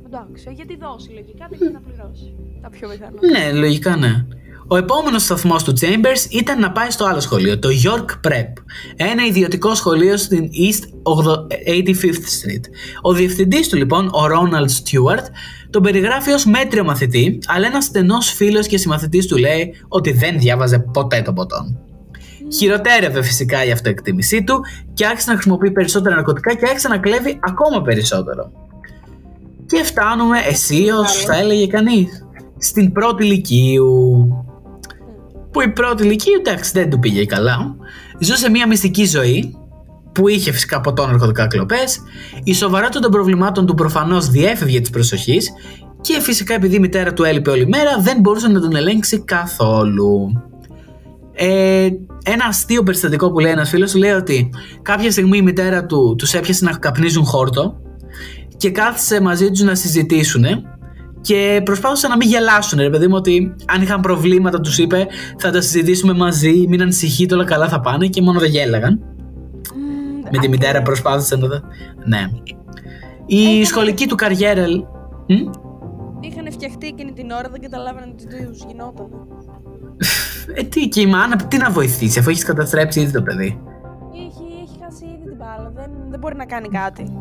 εντάξει, για τη δόση λογικά δεν είχε να πληρώσει. Τα πιο πιθανό. Ναι, λογικά ναι. Ο επόμενος σταθμός του Chambers ήταν να πάει στο άλλο σχολείο, το York Prep, ένα ιδιωτικό σχολείο στην East 85th Street. Ο διευθυντής του λοιπόν, ο Ronald Stewart, τον περιγράφει ως μέτριο μαθητή, αλλά ένας στενός φίλος και συμμαθητής του λέει ότι δεν διάβαζε ποτέ το ποτόν. Χειροτέρευε φυσικά η αυτοεκτίμησή του και άρχισε να χρησιμοποιεί περισσότερα ναρκωτικά και άρχισε να κλέβει ακόμα περισσότερο. Και φτάνουμε αισίως, θα έλεγε κανείς, στην πρώτη ηλικίου. Που η πρώτη ηλικίου, εντάξει, δεν του πήγε καλά. Ζούσε μια μυστική ζωή που είχε φυσικά ποτό ναρκωτικά κλοπές. Η σοβαρότητα των προβλημάτων του προφανώς διέφευγε της προσοχής και φυσικά επειδή η μητέρα του έλειπε όλη μέρα δεν μπορούσε να τον ελέγξει καθόλου. Ε, ένα αστείο περιστατικό που λέει ένας φίλος λέει ότι κάποια στιγμή η μητέρα του τους έπιασε να καπνίζουν χόρτο και κάθισε μαζί τους να συζητήσουν και προσπάθησαν να μην γελάσουν, ρε παιδί μου, ότι αν είχαν προβλήματα τους είπε θα τα συζητήσουμε μαζί, μην ανησυχείτε, όλα καλά θα πάνε και μόνο δεν γέλαγαν. Με τη μητέρα προσπάθησαν να τα... Ναι. Η σχολική του καριέρα... Μ; Είχαν φτιαχτεί εκείνη την ώρα, δεν καταλάβαιναν τι του γινόταν. Ε, τι, και η μάνα, τι να βοηθήσει, αφού έχεις καταστρέψει ήδη το παιδί. Έχει, έχει χάσει ήδη την μπάλα. Δεν, δεν μπορεί να κάνει κάτι.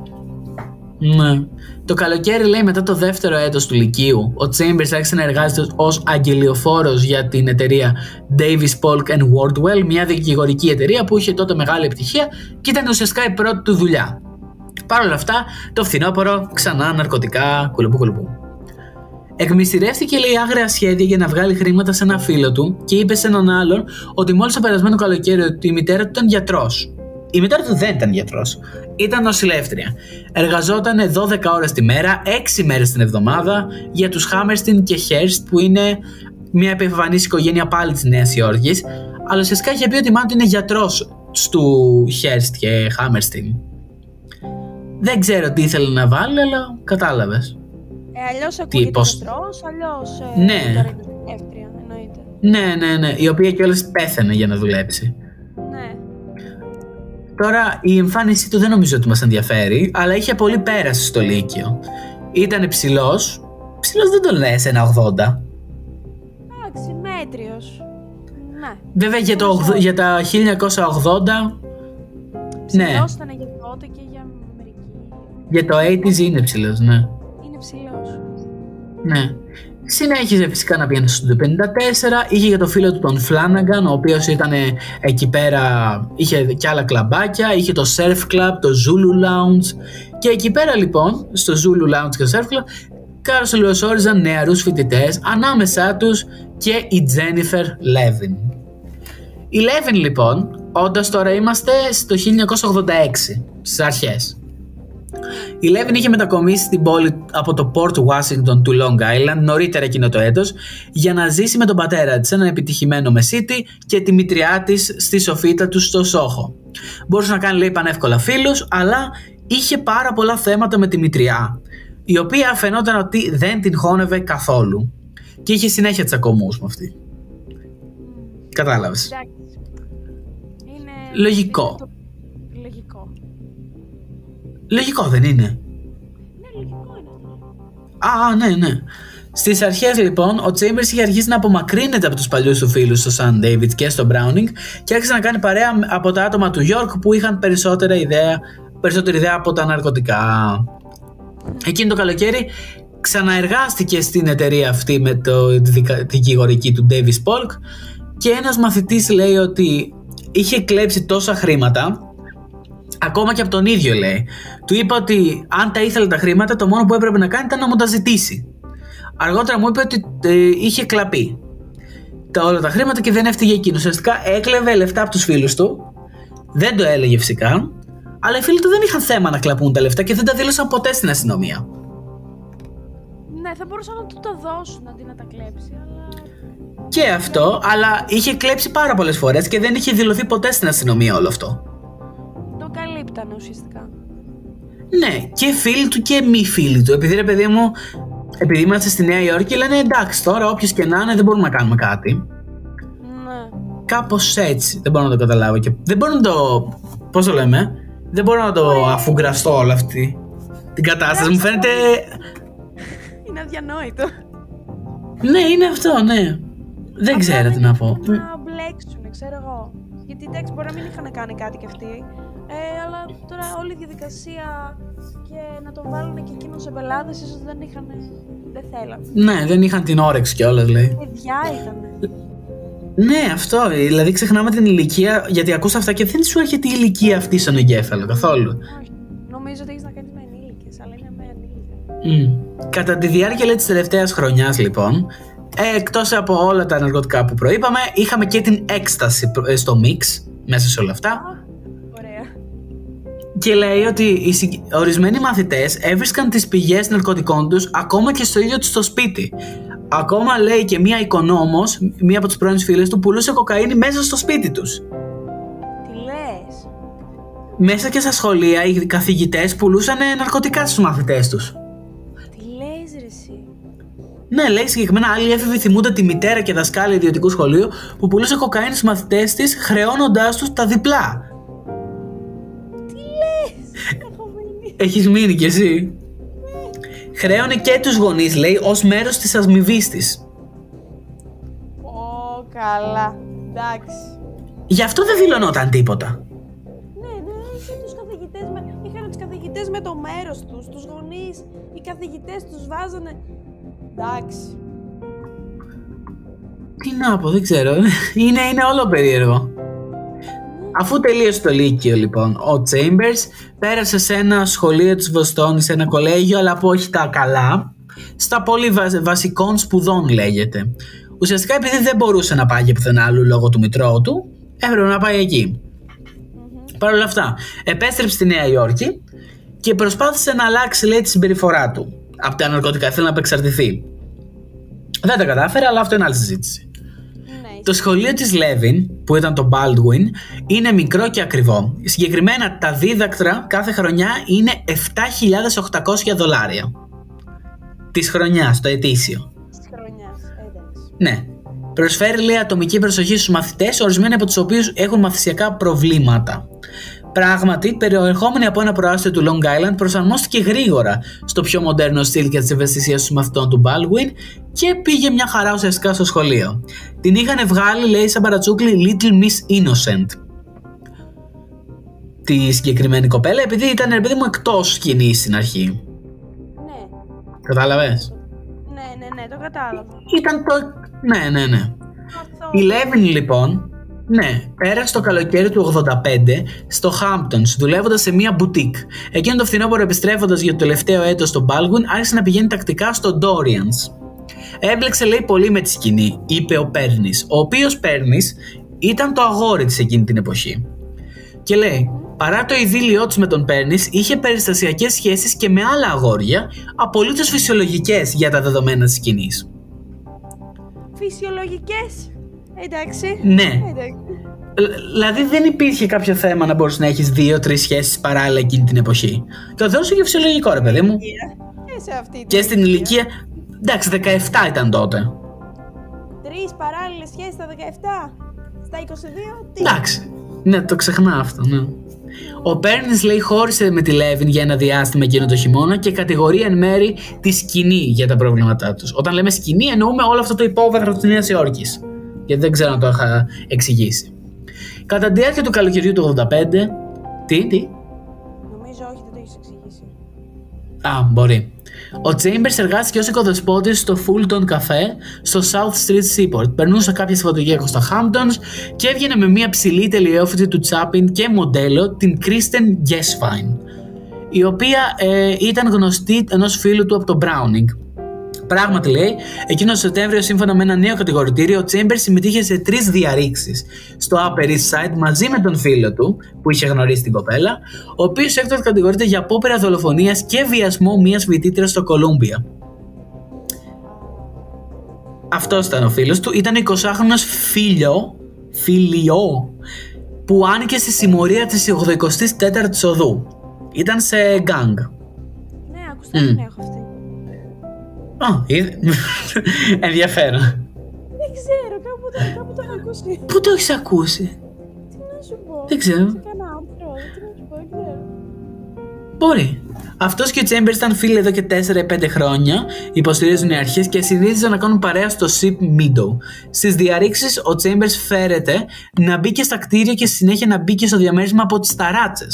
Ναι. Το καλοκαίρι λέει μετά το δεύτερο έτος του Λυκείου, ο Chambers άρχισε να εργάζεται ως αγγελιοφόρος για την εταιρεία Davis Polk and Wardwell, μια δικηγορική εταιρεία που είχε τότε μεγάλη επιτυχία και ήταν ουσιαστικά η πρώτη του δουλειά. Παρ' όλα αυτά, το φθινόπωρο ξανά ναρκωτικά, κουλουπού κουλουπού. Εκμυστηρεύτηκε λέει άγρια σχέδια για να βγάλει χρήματα σε ένα φίλο του και είπε σε έναν άλλον ότι μόλις το περασμένο καλοκαίρι ότι η μητέρα του ήταν γιατρός. Η μητέρα του δεν ήταν γιατρός. Ήταν νοσηλεύτρια. Εργαζόταν 12 ώρες τη μέρα, 6 μέρες την εβδομάδα για τους Χάμερστιν και Χέρστ που είναι μια επιφανής οικογένεια πάλι της Νέας Υόρκης. Αλλά ουσιαστικά είχε πει ότι μάλλον είναι γιατρός του Χέρστ και Χάμερστιν. Δεν ξέρω τι ήθελε να βάλει, αλλά κατάλαβες. Ε, αλλιώς ακούγεται πώς- γιατρός, αλλιώς ε, Ναι. τώρα είναι εύκρια, εννοείται. Ναι, ναι, ναι. Η οποία κιόλας πέθανε για να δουλέψει. Ναι. Τώρα η εμφάνισή του δεν νομίζω ότι μας ενδιαφέρει, αλλά είχε πολύ πέραση στο Λύκειο. Ήταν ψηλός. Ψηλός δεν τον λες ένα 80. Εντάξει, μέτριος. Ναι. Βέβαια για, το, ογδο- για τα 1980. Ναι, Ψηλός ήταν για τότε και για μερική. για το 80s είναι ψηλός, ναι. Είναι ψηλός. ναι. Συνέχιζε φυσικά να πηγαίνει στο 54, είχε και το φίλο του τον Flanagan, ο οποίος ήταν εκεί πέρα, είχε και άλλα κλαμπάκια, είχε το Surf Club, το Zulu Lounge και εκεί πέρα λοιπόν, στο Zulu Lounge και το Surf Club, καλωσόριζαν νεαρούς φοιτητές, ανάμεσά τους και η Jennifer Levin. Η Levin λοιπόν, όντας τώρα είμαστε στο 1986, στις αρχές. Η Levin είχε μετακομίσει στην πόλη από το Port Washington του Long Island νωρίτερα εκείνο το έτος για να ζήσει με τον πατέρα της, έναν επιτυχημένο μεσίτη και τη μητριά της στη σοφίτα του στο Σόχο. Μπορούσε να κάνει λέει πανεύκολα φίλους, αλλά είχε πάρα πολλά θέματα με τη μητριά, η οποία φαινόταν ότι δεν την χώνευε καθόλου και είχε συνέχεια τσακωμούς με αυτή. Κατάλαβες. Εντάξει. Είναι... Λογικό. Είναι το- Λογικό. Λογικό δεν είναι. Ναι, λογικό είναι αυτό. Α, ναι, ναι. Στις αρχές λοιπόν, ο Chambers είχε αρχίσει να απομακρύνεται από τους παλιούς του φίλους στο Sun David και στο Browning και άρχισε να κάνει παρέα από τα άτομα του York που είχαν περισσότερα ιδέα, περισσότερη ιδέα από τα ναρκωτικά. Εκείνο το καλοκαίρι ξαναεργάστηκε στην εταιρεία αυτή με το, τη δικα- δικηγορική του Davis Polk και ένας μαθητής λέει ότι είχε κλέψει τόσα χρήματα Ακόμα και από τον ίδιο λέει. Του είπα ότι αν τα ήθελε τα χρήματα, το μόνο που έπρεπε να κάνει ήταν να μου τα ζητήσει. Αργότερα μου είπε ότι ε, είχε κλαπεί τα όλα τα χρήματα και δεν έφτυγε εκείνος. Ουσιαστικά έκλεβε λεφτά από τους φίλους του. Δεν το έλεγε φυσικά. Αλλά οι φίλοι του δεν είχαν θέμα να κλαπούν τα λεφτά και δεν τα δήλωσαν ποτέ στην αστυνομία. Ναι, θα μπορούσαν να του τα δώσουν αντί να τα κλέψει, αλλά. Και αυτό, αλλά είχε κλέψει πάρα πολλές φορές και δεν είχε δηλωθεί ποτέ στην αστυνομία όλο αυτό. Το καλύπτανε ουσιαστικά. Ναι, και φίλοι του και μη φίλοι του. Επειδή ρε παιδί μου, επειδή είμαστε στη Νέα Υόρκη, λένε εντάξει τώρα, όποιος και να είναι, δεν μπορούμε να κάνουμε κάτι. Ναι. Κάπως έτσι. Δεν μπορώ να το καταλάβω. Και δεν μπορώ να το. Πώς το λέμε, Δεν μπορώ να το αφουγκραστώ όλη αυτή την κατάσταση. Μου φαίνεται. Είναι αδιανόητο. Ναι, είναι αυτό, ναι. Δεν ξέρω τι να πω. Να μπλέξουν, ξέρω εγώ. Γιατί εντάξει, μπορεί να μην είχαν κάνει κάτι κι αυτοί. Ε, αλλά τώρα όλη η διαδικασία και να τον βάλουν και εκείνο σε πελάτες, ίσως δεν είχαν. Δεν θέλαν. Ναι, δεν είχαν την όρεξη κιόλας, λέει. Παιδιά ήταν. Ναι, αυτό. Δηλαδή ξεχνάμε την ηλικία, γιατί ακούς αυτά και δεν σου έρχεται η ηλικία αυτή στον εγκέφαλο καθόλου. Όχι. Νομίζω ότι έχεις να κάνεις με ενήλικες, αλλά είναι με ενήλικες. Μμ. Κατά τη διάρκεια λέει, της τελευταίας χρονιάς λοιπόν, ε, εκτός από όλα τα ναρκωτικά που προείπαμε, είχαμε και την έκσταση προ- ε, στο mix μέσα σε όλα αυτά. Ωραία. Και λέει ότι οι συγκ- ορισμένοι μαθητές έβρισκαν τις πηγές ναρκωτικών τους ακόμα και στο ίδιο τους το σπίτι. Ακόμα λέει και μία οικονόμος, μία από τις πρώην φίλες του, πουλούσε κοκαίνη μέσα στο σπίτι τους. Τι λες; Μέσα και στα σχολεία οι καθηγητές πουλούσαν ε, ναρκωτικά στους μαθητές τους. Τι λες, ρε εσύ; Ναι, λέει συγκεκριμένα άλλοι έφηβοι θυμούνται τη μητέρα και δασκάλια ιδιωτικού σχολείου που πουλούσε κοκαίνη στους μαθητές της χρεώνοντάς τους τα διπλά. Τι λε. Έχω μείνει. Έχεις μείνει κι εσύ. Χρέωνε και τους γονείς, λέει, ως μέρος της αμοιβή της. Ω, καλά. Εντάξει. Γι' αυτό δεν δηλωνόταν τίποτα. Ναι, ναι, είχε τους καθηγητές με, είχαν τους καθηγητές με το μέρος τους, τους γονείς, οι καθηγητές τους βάζανε... Εντάξει. Τι να πω, δεν ξέρω. Είναι, είναι όλο περίεργο. Αφού τελείωσε το Λύκειο λοιπόν, ο Chambers πέρασε σε ένα σχολείο της Βοστόνης, σε ένα κολέγιο, αλλά που όχι τα καλά, στα πολύ βα- βασικών σπουδών λέγεται. Ουσιαστικά επειδή δεν μπορούσε να πάει πουθενά άλλου λόγω του μητρώου του, έπρεπε να πάει εκεί. Παρ' όλα αυτά, επέστρεψε στη Νέα Υόρκη και προσπάθησε να αλλάξει λέει τη συμπεριφορά του από τα ναρκωτικά. Θέλει να απεξαρτηθεί. Δεν τα κατάφερε, αλλά αυτό είναι άλλη συζήτηση. Ναι, Το σχολείο της Levin, που ήταν το Baldwin, είναι μικρό και ακριβό. Συγκεκριμένα τα δίδακτρα κάθε χρονιά είναι 7.800 δολάρια. Της χρονιάς, το ετήσιο. της χρονιάς, εντάξει. Ναι. Προσφέρει λέει ατομική προσοχή στους μαθητές, ορισμένοι από τους οποίους έχουν μαθησιακά προβλήματα. Πράγματι, περιερχόμενοι από ένα προάστιο του Long Island, προσαρμόστηκε γρήγορα στο πιο μοντέρνο στυλ και τη ευαισθησία των μαθητών του Baldwin και πήγε μια χαρά ουσιαστικά στο σχολείο. Την είχαν βγάλει, λέει, σαν παρατσούκλι Little Miss Innocent. Τη συγκεκριμένη κοπέλα, επειδή ήταν, ρε παιδί μου, εκτός σκηνής στην αρχή. Ναι, Κατάλαβες; Ναι, ναι, ναι, το κατάλαβα. Ήταν το... Ναι, ναι, ναι. Καθόλου. Η Λέβιν λοιπόν, ναι, πέρασε το καλοκαίρι του 85 στο Hamptons, δουλεύοντας σε μία μπουτίκ. Εκείνο το φθινόπωρο επιστρέφοντας για το τελευταίο έτος στο Baldwin, άρχισε να πηγαίνει τακτικά στο Dorians. Έμπλεξε, λέει, πολύ με τη σκηνή, είπε ο Πέρνης, ο οποίος Πέρνης ήταν το αγόρι της εκείνη την εποχή. Και λέει, παρά το ειδήλιό της με τον Πέρνης, είχε περιστασιακές σχέσεις και με άλλα αγόρια, απολύτως φυσιολογικές για τα δεδομένα της σκηνής. Φυσιολογικές; Εντάξει. Ναι. Εντάξει. Λ- Δηλαδή δεν υπήρχε κάποιο θέμα να μπορείς να έχεις δύο-τρεις σχέσεις παράλληλα εκείνη την εποχή; Και το θεωρούσα και φυσιολογικό ρε παιδί μου. Και σε αυτή την Και στην ηλικία. Εντάξει, 17 ήταν τότε. Τρεις παράλληλες σχέσεις στα 17. Στα 22. Τι; Εντάξει. Ναι, το ξεχνά αυτό, ναι. Ο Πέρνη λέει χώρισε με τη Λέβιν για ένα διάστημα εκείνο το χειμώνα και κατηγορεί εν μέρη τη σκηνή για τα προβλήματά τους. Όταν λέμε σκηνή, εννοούμε όλο αυτό το υπόβαθρο της Νέας Υόρκης. Γιατί δεν ξέρω να το είχα εξηγήσει. Κατά τη διάρκεια του καλοκαιριού του 85. Τι, τι; Νομίζω όχι, δεν το έχεις εξηγήσει. Α, μπορεί. Ο Chambers εργάστηκε ως οικοδεσπότης στο Fulton Cafe στο South Street Seaport. Περνούσε κάποια Σαββατοκύριακο στο Hamptons και έβγαινε με μια ψηλή τελειόφυτη του Τσάπιν και μοντέλο, την Kristen Gessfine, η οποία ε, ήταν γνωστή ενός φίλου του από το Browning. Πράγματι λέει, εκείνο το Σεπτέμβριο, σύμφωνα με ένα νέο κατηγορητήριο, ο Chambers συμμετείχε σε τρεις διαρρήξεις στο Upper East Side μαζί με τον φίλο του, που είχε γνωρίσει την κοπέλα, ο οποίος έκτοτε κατηγορείται για απόπειρα δολοφονίας και βιασμό μιας φοιτήτριας στο Κολούμπια. Αυτός ήταν ο φίλος του. Ήταν 20χρονο φίλιο, φίλιο, που ανήκε στη συμμορία της 84η οδού. Ήταν σε γκάγκ. Ναι, ακουστά την έχω αυτή. Α, είδε. <laughs> Ενδιαφέρον. Δεν ξέρω, κάπου το, κάπου το έχω ακούσει. Πού το έχεις ακούσει, Τι να σου πω. Δεν ξέρω. Σε κανένα άντρο, τι να σου πω, δεν ξέρω. Μπορεί. Αυτός και ο Chambers ήταν φίλοι εδώ και 4-5 χρόνια, υποστηρίζουν οι αρχές και συνήθιζαν να κάνουν παρέα στο Ship Meadow. Στις διαρρήξεις, ο Chambers φέρεται να μπει και στα κτίρια και στη συνέχεια να μπει και στο διαμέρισμα από τις ταράτσε.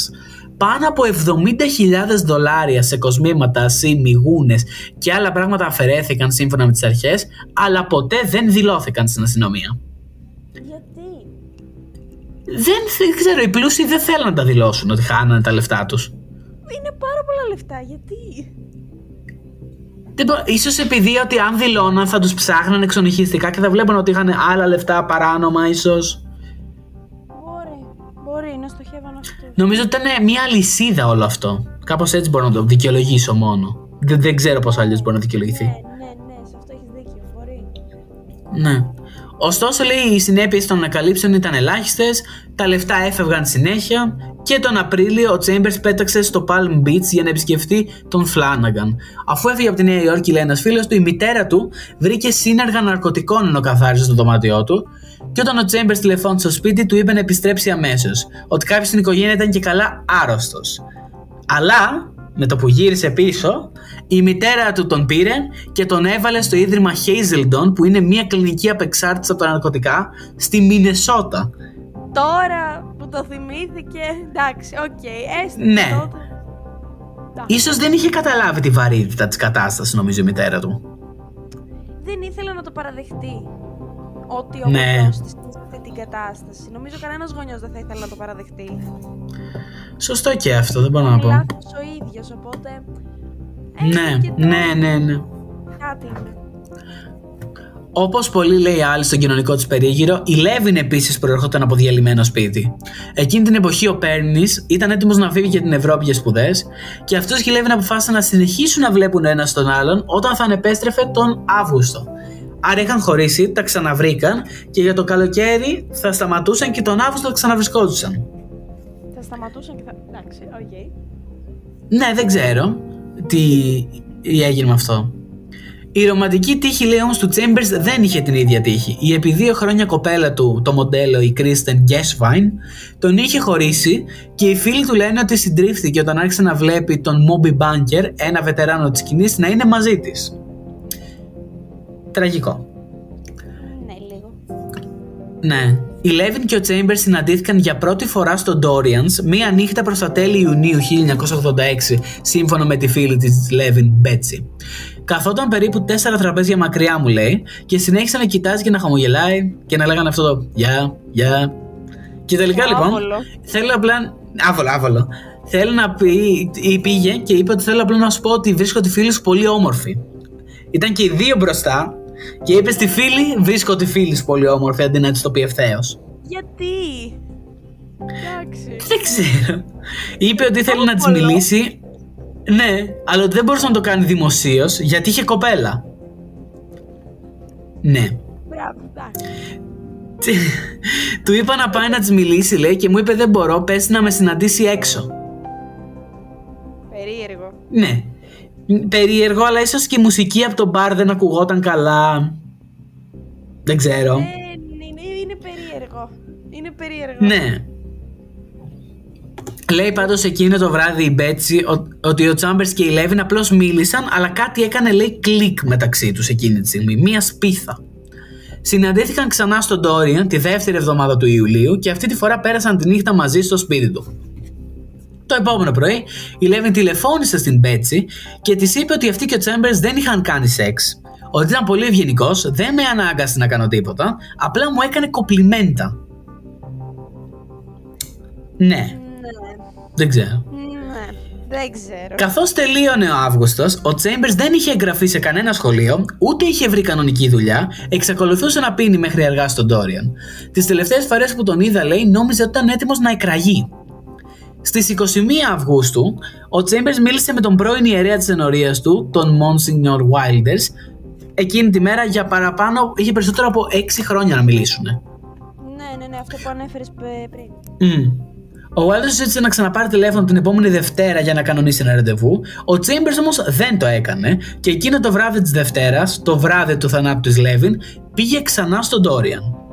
Πάνω από 70.000 δολάρια σε κοσμήματα, σήμη, γούνες και άλλα πράγματα αφαιρέθηκαν σύμφωνα με τις αρχές, αλλά ποτέ δεν δηλώθηκαν στην αστυνομία. Γιατί; Δεν, δεν ξέρω, οι πλούσιοι δεν θέλουν να τα δηλώσουν ότι χάνανε τα λεφτά τους. Είναι πάρα πολλά λεφτά, γιατί; Δεν μπο- Ίσως επειδή ότι αν δηλώναν θα τους ψάχναν εξονυχιστικά και θα βλέπουν ότι είχαν άλλα λεφτά παράνομα ίσως. Νομίζω ότι ήταν μια αλυσίδα όλο αυτό. Κάπως έτσι μπορώ να το δικαιολογήσω μόνο. Δεν, δεν ξέρω πώς αλλιώς μπορεί να δικαιολογηθεί. Ναι, ναι, ναι, σε αυτό έχεις δίκιο. Μπορεί. Ναι. Ωστόσο, λέει, οι συνέπειες των ανακαλύψεων ήταν ελάχιστες, τα λεφτά έφευγαν συνέχεια και τον Απρίλιο ο Chambers πέταξε στο Palm Beach για να επισκεφτεί τον Flanagan. Αφού έφυγε από τη Νέα Υόρκη, λέει ένας φίλος του, η μητέρα του βρήκε σύνεργα ναρκωτικών ενώ καθάριζε το δωμάτιό του. Και όταν ο Chambers τηλεφώνησε στο σπίτι, του είπε να επιστρέψει αμέσως. Ότι κάποιος στην οικογένεια ήταν και καλά άρρωστος. Αλλά με το που γύρισε πίσω, η μητέρα του τον πήρε και τον έβαλε στο ίδρυμα Hazelden, που είναι μια κλινική απεξάρτηση από τα ναρκωτικά, στη Μινεσότα. Τώρα που το θυμήθηκε, εντάξει, οκ, έστω Ναι. τότε. Εντάξει. Ίσως δεν είχε καταλάβει τη βαρύτητα της κατάστασης, νομίζω, η μητέρα του. Δεν ήθελε να το παραδεχτεί. Ότι ο Ναι. γονιός της είναι σε αυτή την κατάσταση. Νομίζω κανένας γονιός δεν θα ήθελε να το παραδεχτεί. Σωστό και αυτό, δεν μπορώ να Είναι πω. λάθος ο ίδιος, οπότε... έστω Ναι, και το- ναι, ναι, ναι. Κάτι είναι. Όπως πολλοί λέει άλλοι στον κοινωνικό τους περίγυρο, η Λέβιν επίσης προερχόταν από διαλυμένο σπίτι. Εκείνη την εποχή ο Πέρνης ήταν έτοιμος να φύγει για την Ευρώπη για σπουδές και αυτός και η Λέβιν αποφάσισαν να συνεχίσουν να βλέπουν ένας τον άλλον όταν θα ανεπέστρεφε τον Αύγουστο. Άρα είχαν χωρίσει, τα ξαναβρήκαν και για το καλοκαίρι θα σταματούσαν και τον Αύγουστο θα ξαναβρισκόντουσαν. Θα σταματούσαν και θα... Εντάξει, οκ. Ναι, δεν ξέρω τι έγινε με αυτό. Η ρομαντική τύχη λέει όμως του Chambers δεν είχε την ίδια τύχη. Η επί δύο χρόνια κοπέλα του, το μοντέλο η Kristen Gessvine, τον είχε χωρίσει και οι φίλοι του λένε ότι συντρίφθηκε όταν άρχισε να βλέπει τον Moby Bunker, ένα βετεράνο της σκηνής, να είναι μαζί της. Τραγικό. Ναι, λίγο. Ναι. η Levin και ο Chambers συναντήθηκαν για πρώτη φορά στο Dorians μία νύχτα προς τα τέλη Ιουνίου 1986, σύμφωνα με τη φίλη της Levin, Betsy. Καθόταν περίπου τέσσερα τραπέζια μακριά μου λέει και συνέχισε να κοιτάζει και να χαμογελάει και να λέγανε αυτό το «Γεια, γεια». Και τελικά λοιπόν Άβολο. θέλω απλά... Άβολο, άβολο. Θέλω να πει, ή πήγε και είπε ότι θέλω απλά να σου πω ότι βρίσκω τη φίλη σου πολύ όμορφη. Ήταν και οι δύο μπροστά και είπες στη φίλη βρίσκω τη φίλη σου πολύ όμορφη αντί να της το πει ευθέως. Γιατί; Εντάξει. Δεν ξέρω. Είπε ότι ήθελε να της Άβολο. μιλήσει. Ναι, αλλά ότι δεν μπορούσε να το κάνει δημοσίως γιατί είχε κοπέλα. Ναι. Μπράβο, εντάξει. Του είπα να πάει να της μιλήσει, λέει, και μου είπε: Δεν μπορώ, πες να με συναντήσει έξω. Περίεργο. Ναι. Περίεργο, αλλά ίσως και η μουσική από το μπαρ δεν ακουγόταν καλά. Δεν ξέρω. Ε, είναι, είναι περίεργο. Είναι περίεργο. Ναι. Λέει πάντως εκείνο το βράδυ η Μπέτσι ο- ότι ο Τσάμπερς και η Λέβιν απλώς μίλησαν αλλά κάτι έκανε λέει κλικ μεταξύ τους εκείνη τη στιγμή. Μία σπίθα. Συναντήθηκαν ξανά στον Ντόριαν τη δεύτερη εβδομάδα του Ιουλίου και αυτή τη φορά πέρασαν τη νύχτα μαζί στο σπίτι του. Το επόμενο πρωί η Λέβιν τηλεφώνησε στην Μπέτσι και της είπε ότι αυτή και ο Τσέμπερς δεν είχαν κάνει σεξ. Ότι ήταν πολύ ευγενικός, δεν με ανάγκασε να κάνω τίποτα, απλά μου έκανε κοπλιμέντα. Ναι, Ναι. δεν ξέρω. Ναι. Δεν ξέρω. Καθώς τελείωνε ο Αύγουστος, ο Τσέμπερς δεν είχε εγγραφεί σε κανένα σχολείο, ούτε είχε βρει κανονική δουλειά, εξακολουθούσε να πίνει μέχρι αργά στον Ντόριαν. Τις τελευταίες φορές που τον είδα, λέει, νόμιζε ότι ήταν έτοιμος να εκραγεί. Στις 21 Αυγούστου, ο Τσέμπερ μίλησε με τον πρώην ιερέα της ενορίας του, τον Monsignor Wilders, εκείνη τη μέρα για παραπάνω, είχε περισσότερο από 6 χρόνια να μιλήσουν. Ναι, ναι, ναι, αυτό που ανέφερες πριν. Μμμ. Ο Wilders ζήτησε να ξαναπάρει τηλέφωνο την επόμενη Δευτέρα για να κανονίσει ένα ραντεβού. Ο Chambers όμως δεν το έκανε και εκείνο το βράδυ της Δευτέρας, το βράδυ του θανάτου της Λέβιν, πήγε ξανά στον Ντόριαν.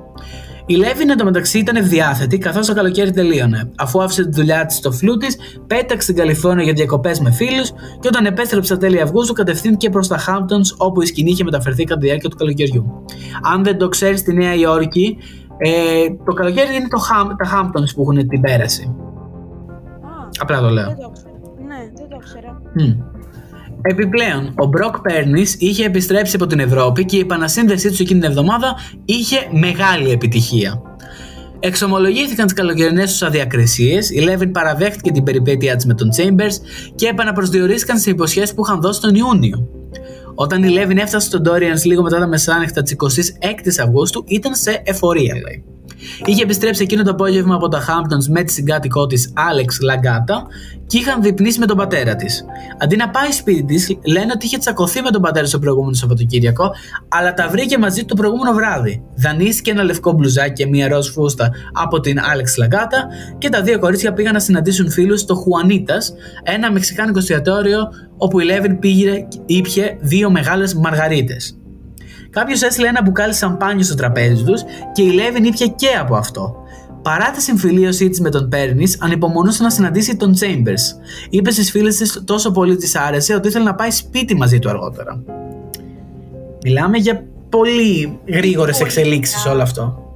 Η Λέβιν εντωμεταξύ ήταν ευδιάθετη καθώς το καλοκαίρι τελείωνε. Αφού άφησε τη δουλειά της στο φλού της, πέταξε στην Καλιφόρνια για διακοπές με φίλους και όταν επέστρεψε στα τέλη Αυγούστου κατευθύνθηκε προς τα Hamptons όπου η σκηνή είχε μεταφερθεί κατά τη διάρκεια του καλοκαιριού. Αν δεν το ξέρεις στη Νέα Υόρκη, ε, το καλοκαίρι είναι το Ham, τα Hamptons που έχουν την πέραση. Α, Απλά το λέω. δεν το ξέρω. Ναι, δεν το ξέρω. Μμ. Επιπλέον, ο Μπροκ Πέρνης είχε επιστρέψει από την Ευρώπη και η επανασύνδεσή του εκείνη την εβδομάδα είχε μεγάλη επιτυχία. Εξομολογήθηκαν τις καλοκαιρινές τους αδιακρισίες, η Λέβιν παραδέχτηκε την περιπέτειά της με τον Chambers και επαναπροσδιορίστηκαν σε υποσχέσεις που είχαν δώσει τον Ιούνιο. Όταν η Λέβιν έφτασε στον Dorians λίγο μετά τα μεσάνυχτα της 26η Αυγούστου, ήταν σε εφορία, λέει. Είχε επιστρέψει εκείνο το απόγευμα από τα Hamptons με τη συγκάτοικό της Άλεξ Λαγκάτα και είχαν διπνήσει με τον πατέρα της. Αντί να πάει σπίτι της, λένε ότι είχε τσακωθεί με τον πατέρα στο προηγούμενο Σαββατοκύριακο, αλλά τα βρήκε μαζί του το προηγούμενο βράδυ. Δανείστηκε ένα λευκό μπλουζάκι και μία ροζ φούστα από την Άλεξ Λαγκάτα και τα δύο κορίτσια πήγαν να συναντήσουν φίλους στο Χουανίτας, ένα μεξικάνικο εστιατόριο όπου η Λέβιν πήγε ήπια δύο μεγάλες μαργαρίτες. Κάποιος έστειλε ένα μπουκάλι σαμπάνιο στο τραπέζι τους και η Λέβιν ήπια και από αυτό. Παρά τη συμφιλίωσή της με τον Πέρνης, ανυπομονούσε να συναντήσει τον Chambers. Είπε στις φίλες της τόσο πολύ της άρεσε ότι ήθελε να πάει σπίτι μαζί του αργότερα. Μιλάμε για πολύ γρήγορες Πολύ εξελίξεις γρήγορα. όλο αυτό.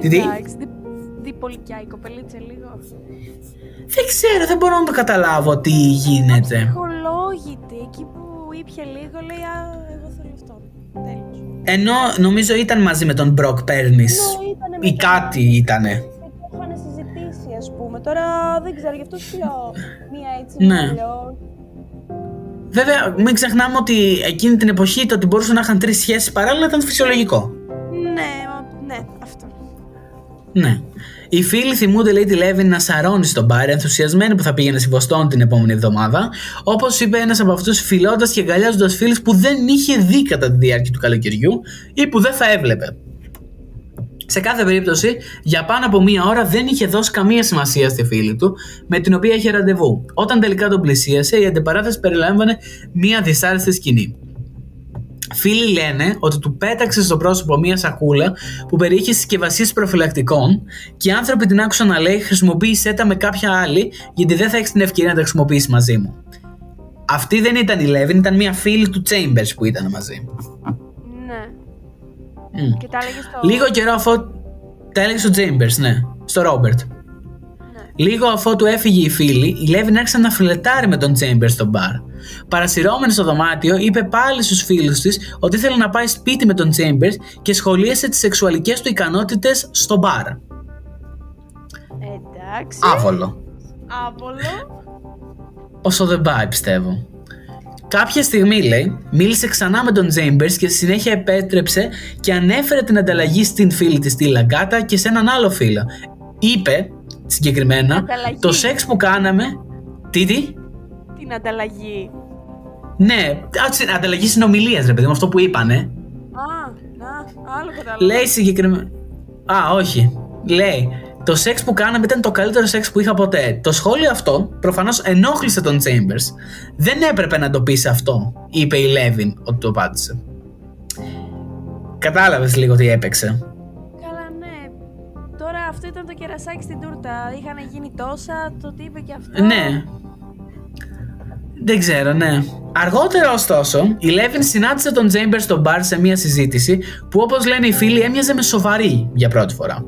Τι, τι; Εντάξει, δι- διπολικιά η κοπελίτσα λίγο. Δεν ξέρω, δεν μπορώ να το καταλάβω τι γίνεται. Ψυχολόγητη, εκεί που ήπια λίγο λέει Α, εγώ θέλω αυτό. Τέλος. Ενώ νομίζω ήταν μαζί με τον Μπροκ Πέρνης. Ναι, ήτανε Ή με τον- κάτι ήτανε. Και το είχαν συζητήσει, ας πούμε. Τώρα δεν ξέρω, γι' αυτό σου λέω μία έτσι. Ναι. μία αλλιώς. Βέβαια, μην ξεχνάμε ότι εκείνη την εποχή το ότι μπορούσαν να είχαν τρεις σχέσεις παράλληλα ήταν φυσιολογικό. Ναι, μα- ναι, αυτό. Ναι. Οι φίλοι θυμούνται, λέει, τη Λέβιν να σαρώνει στον μπαρ, ενθουσιασμένοι που θα πήγαινε στη Βοστόνη την επόμενη εβδομάδα. Όπως είπε ένας από αυτούς, φιλώντας και αγκαλιάζοντας φίλους που δεν είχε δει κατά τη διάρκεια του καλοκαιριού ή που δεν θα έβλεπε. Σε κάθε περίπτωση, για πάνω από μία ώρα δεν είχε δώσει καμία σημασία στη φίλη του, με την οποία είχε ραντεβού. Όταν τελικά τον πλησίασε, η αντιπαράθεση περιλάμβανε μία δυσάρεστη σκηνή. Φίλοι λένε ότι του πέταξε στο πρόσωπο μία σακούλα που περιείχε συσκευασίες προφυλακτικών και οι άνθρωποι την άκουσαν να λέει: Χρησιμοποίησέ τα με κάποια άλλη, γιατί δεν θα έχεις την ευκαιρία να τα χρησιμοποιήσεις μαζί μου. Αυτή δεν ήταν η Λέβιν, ήταν μία φίλη του Chambers που ήταν μαζί. Ναι. Μμ. Και τα έλεγε στο. Λίγο καιρό αφού. Τα έλεγε στο Chambers, ναι. Στο Ρόμπερτ. Ναι. Λίγο αφότου έφυγε η φίλη, η Λέβιν άρχισε να φιλετάρει με τον Chambers στο μπαρ. Παρασυρώμενη στο δωμάτιο, είπε πάλι στους φίλους της ότι ήθελε να πάει σπίτι με τον Chambers και σχολίασε τις σεξουαλικές του ικανότητες στο μπαρ. Εντάξει. Άβολο. Άβολο. Όσο δεν πάει, πιστεύω. Κάποια στιγμή, λέει, μίλησε ξανά με τον Chambers και στη συνέχεια επέτρεψε και ανέφερε την ανταλλαγή στην φίλη της τη Λαγκάτα και σε έναν άλλο φίλο. Είπε, συγκεκριμένα, Ανταλλαγή. το σεξ που κάναμε... Τι, τι; Την ανταλλαγή. Ναι, α, τσι- ανταλλαγή συνομιλίας, ρε παιδί μου, αυτό που είπανε. Α, να, άλλο κατάλαβα. Λέει συγκεκριμένα. Α, όχι. Λέει, το σεξ που κάναμε ήταν το καλύτερο σεξ που είχα ποτέ. Το σχόλιο αυτό προφανώς ενόχλησε τον Chambers. Δεν έπρεπε να το πει αυτό, είπε η Λέβιν ότι το απάντησε. Κατάλαβες λίγο τι έπαιξε. Ήταν το κερασάκι στην τούρτα. Είχαν γίνει τόσα, το τι είπε και αυτό. Ναι. Δεν ξέρω, ναι. Αργότερα, ωστόσο, η Λέβιν συνάντησε τον Chambers στο μπαρ σε μια συζήτηση που, όπως λένε οι φίλοι, έμοιαζε με σοβαρή για πρώτη φορά.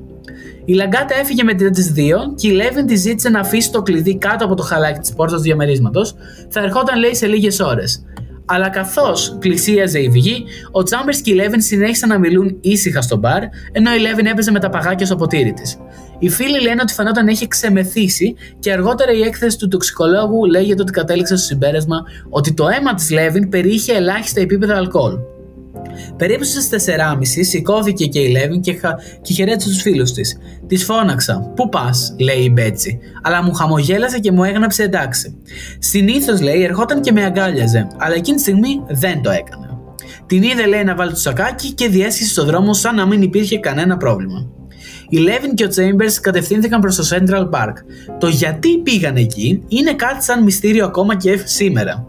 Η Λαγκάτα έφυγε με τι δύο και η Λέβιν τη ζήτησε να αφήσει το κλειδί κάτω από το χαλάκι της πόρτας του διαμερίσματος. Θα ερχόταν, λέει, σε λίγες ώρες. Αλλά καθώς πλησίαζε η βγή, ο Chambers και η Λέβιν συνέχισαν να μιλούν ήσυχα στο μπαρ, ενώ η Λέβιν έπαιζε με τα παγάκια στο ποτήρι της. Οι φίλοι λένε ότι φαινόταν να έχει ξεμεθύσει και αργότερα η έκθεση του τοξικολόγου λέγεται ότι κατέληξε στο συμπέρασμα ότι το αίμα της Λέβιν περιείχε ελάχιστα επίπεδα αλκοόλ. Περίπου στις 4.30 σηκώθηκε και η Λέβιν και, χα... και χαιρέτησε τους φίλους της. Της φώναξα. Πού πας, λέει η Μπέτσι, αλλά μου χαμογέλασε και μου έγραψε εντάξει. Συνήθως, λέει, ερχόταν και με αγκάλιαζε, αλλά εκείνη τη στιγμή δεν το έκανε. Την είδε, λέει, να βάλει το σακάκι και διέσχισε στο δρόμο σαν να μην υπήρχε κανένα πρόβλημα. Η Λέβιν και ο Chambers κατευθύνθηκαν προς το Central Park. Το γιατί πήγαν εκεί είναι κάτι σαν μυστήριο ακόμα και σήμερα.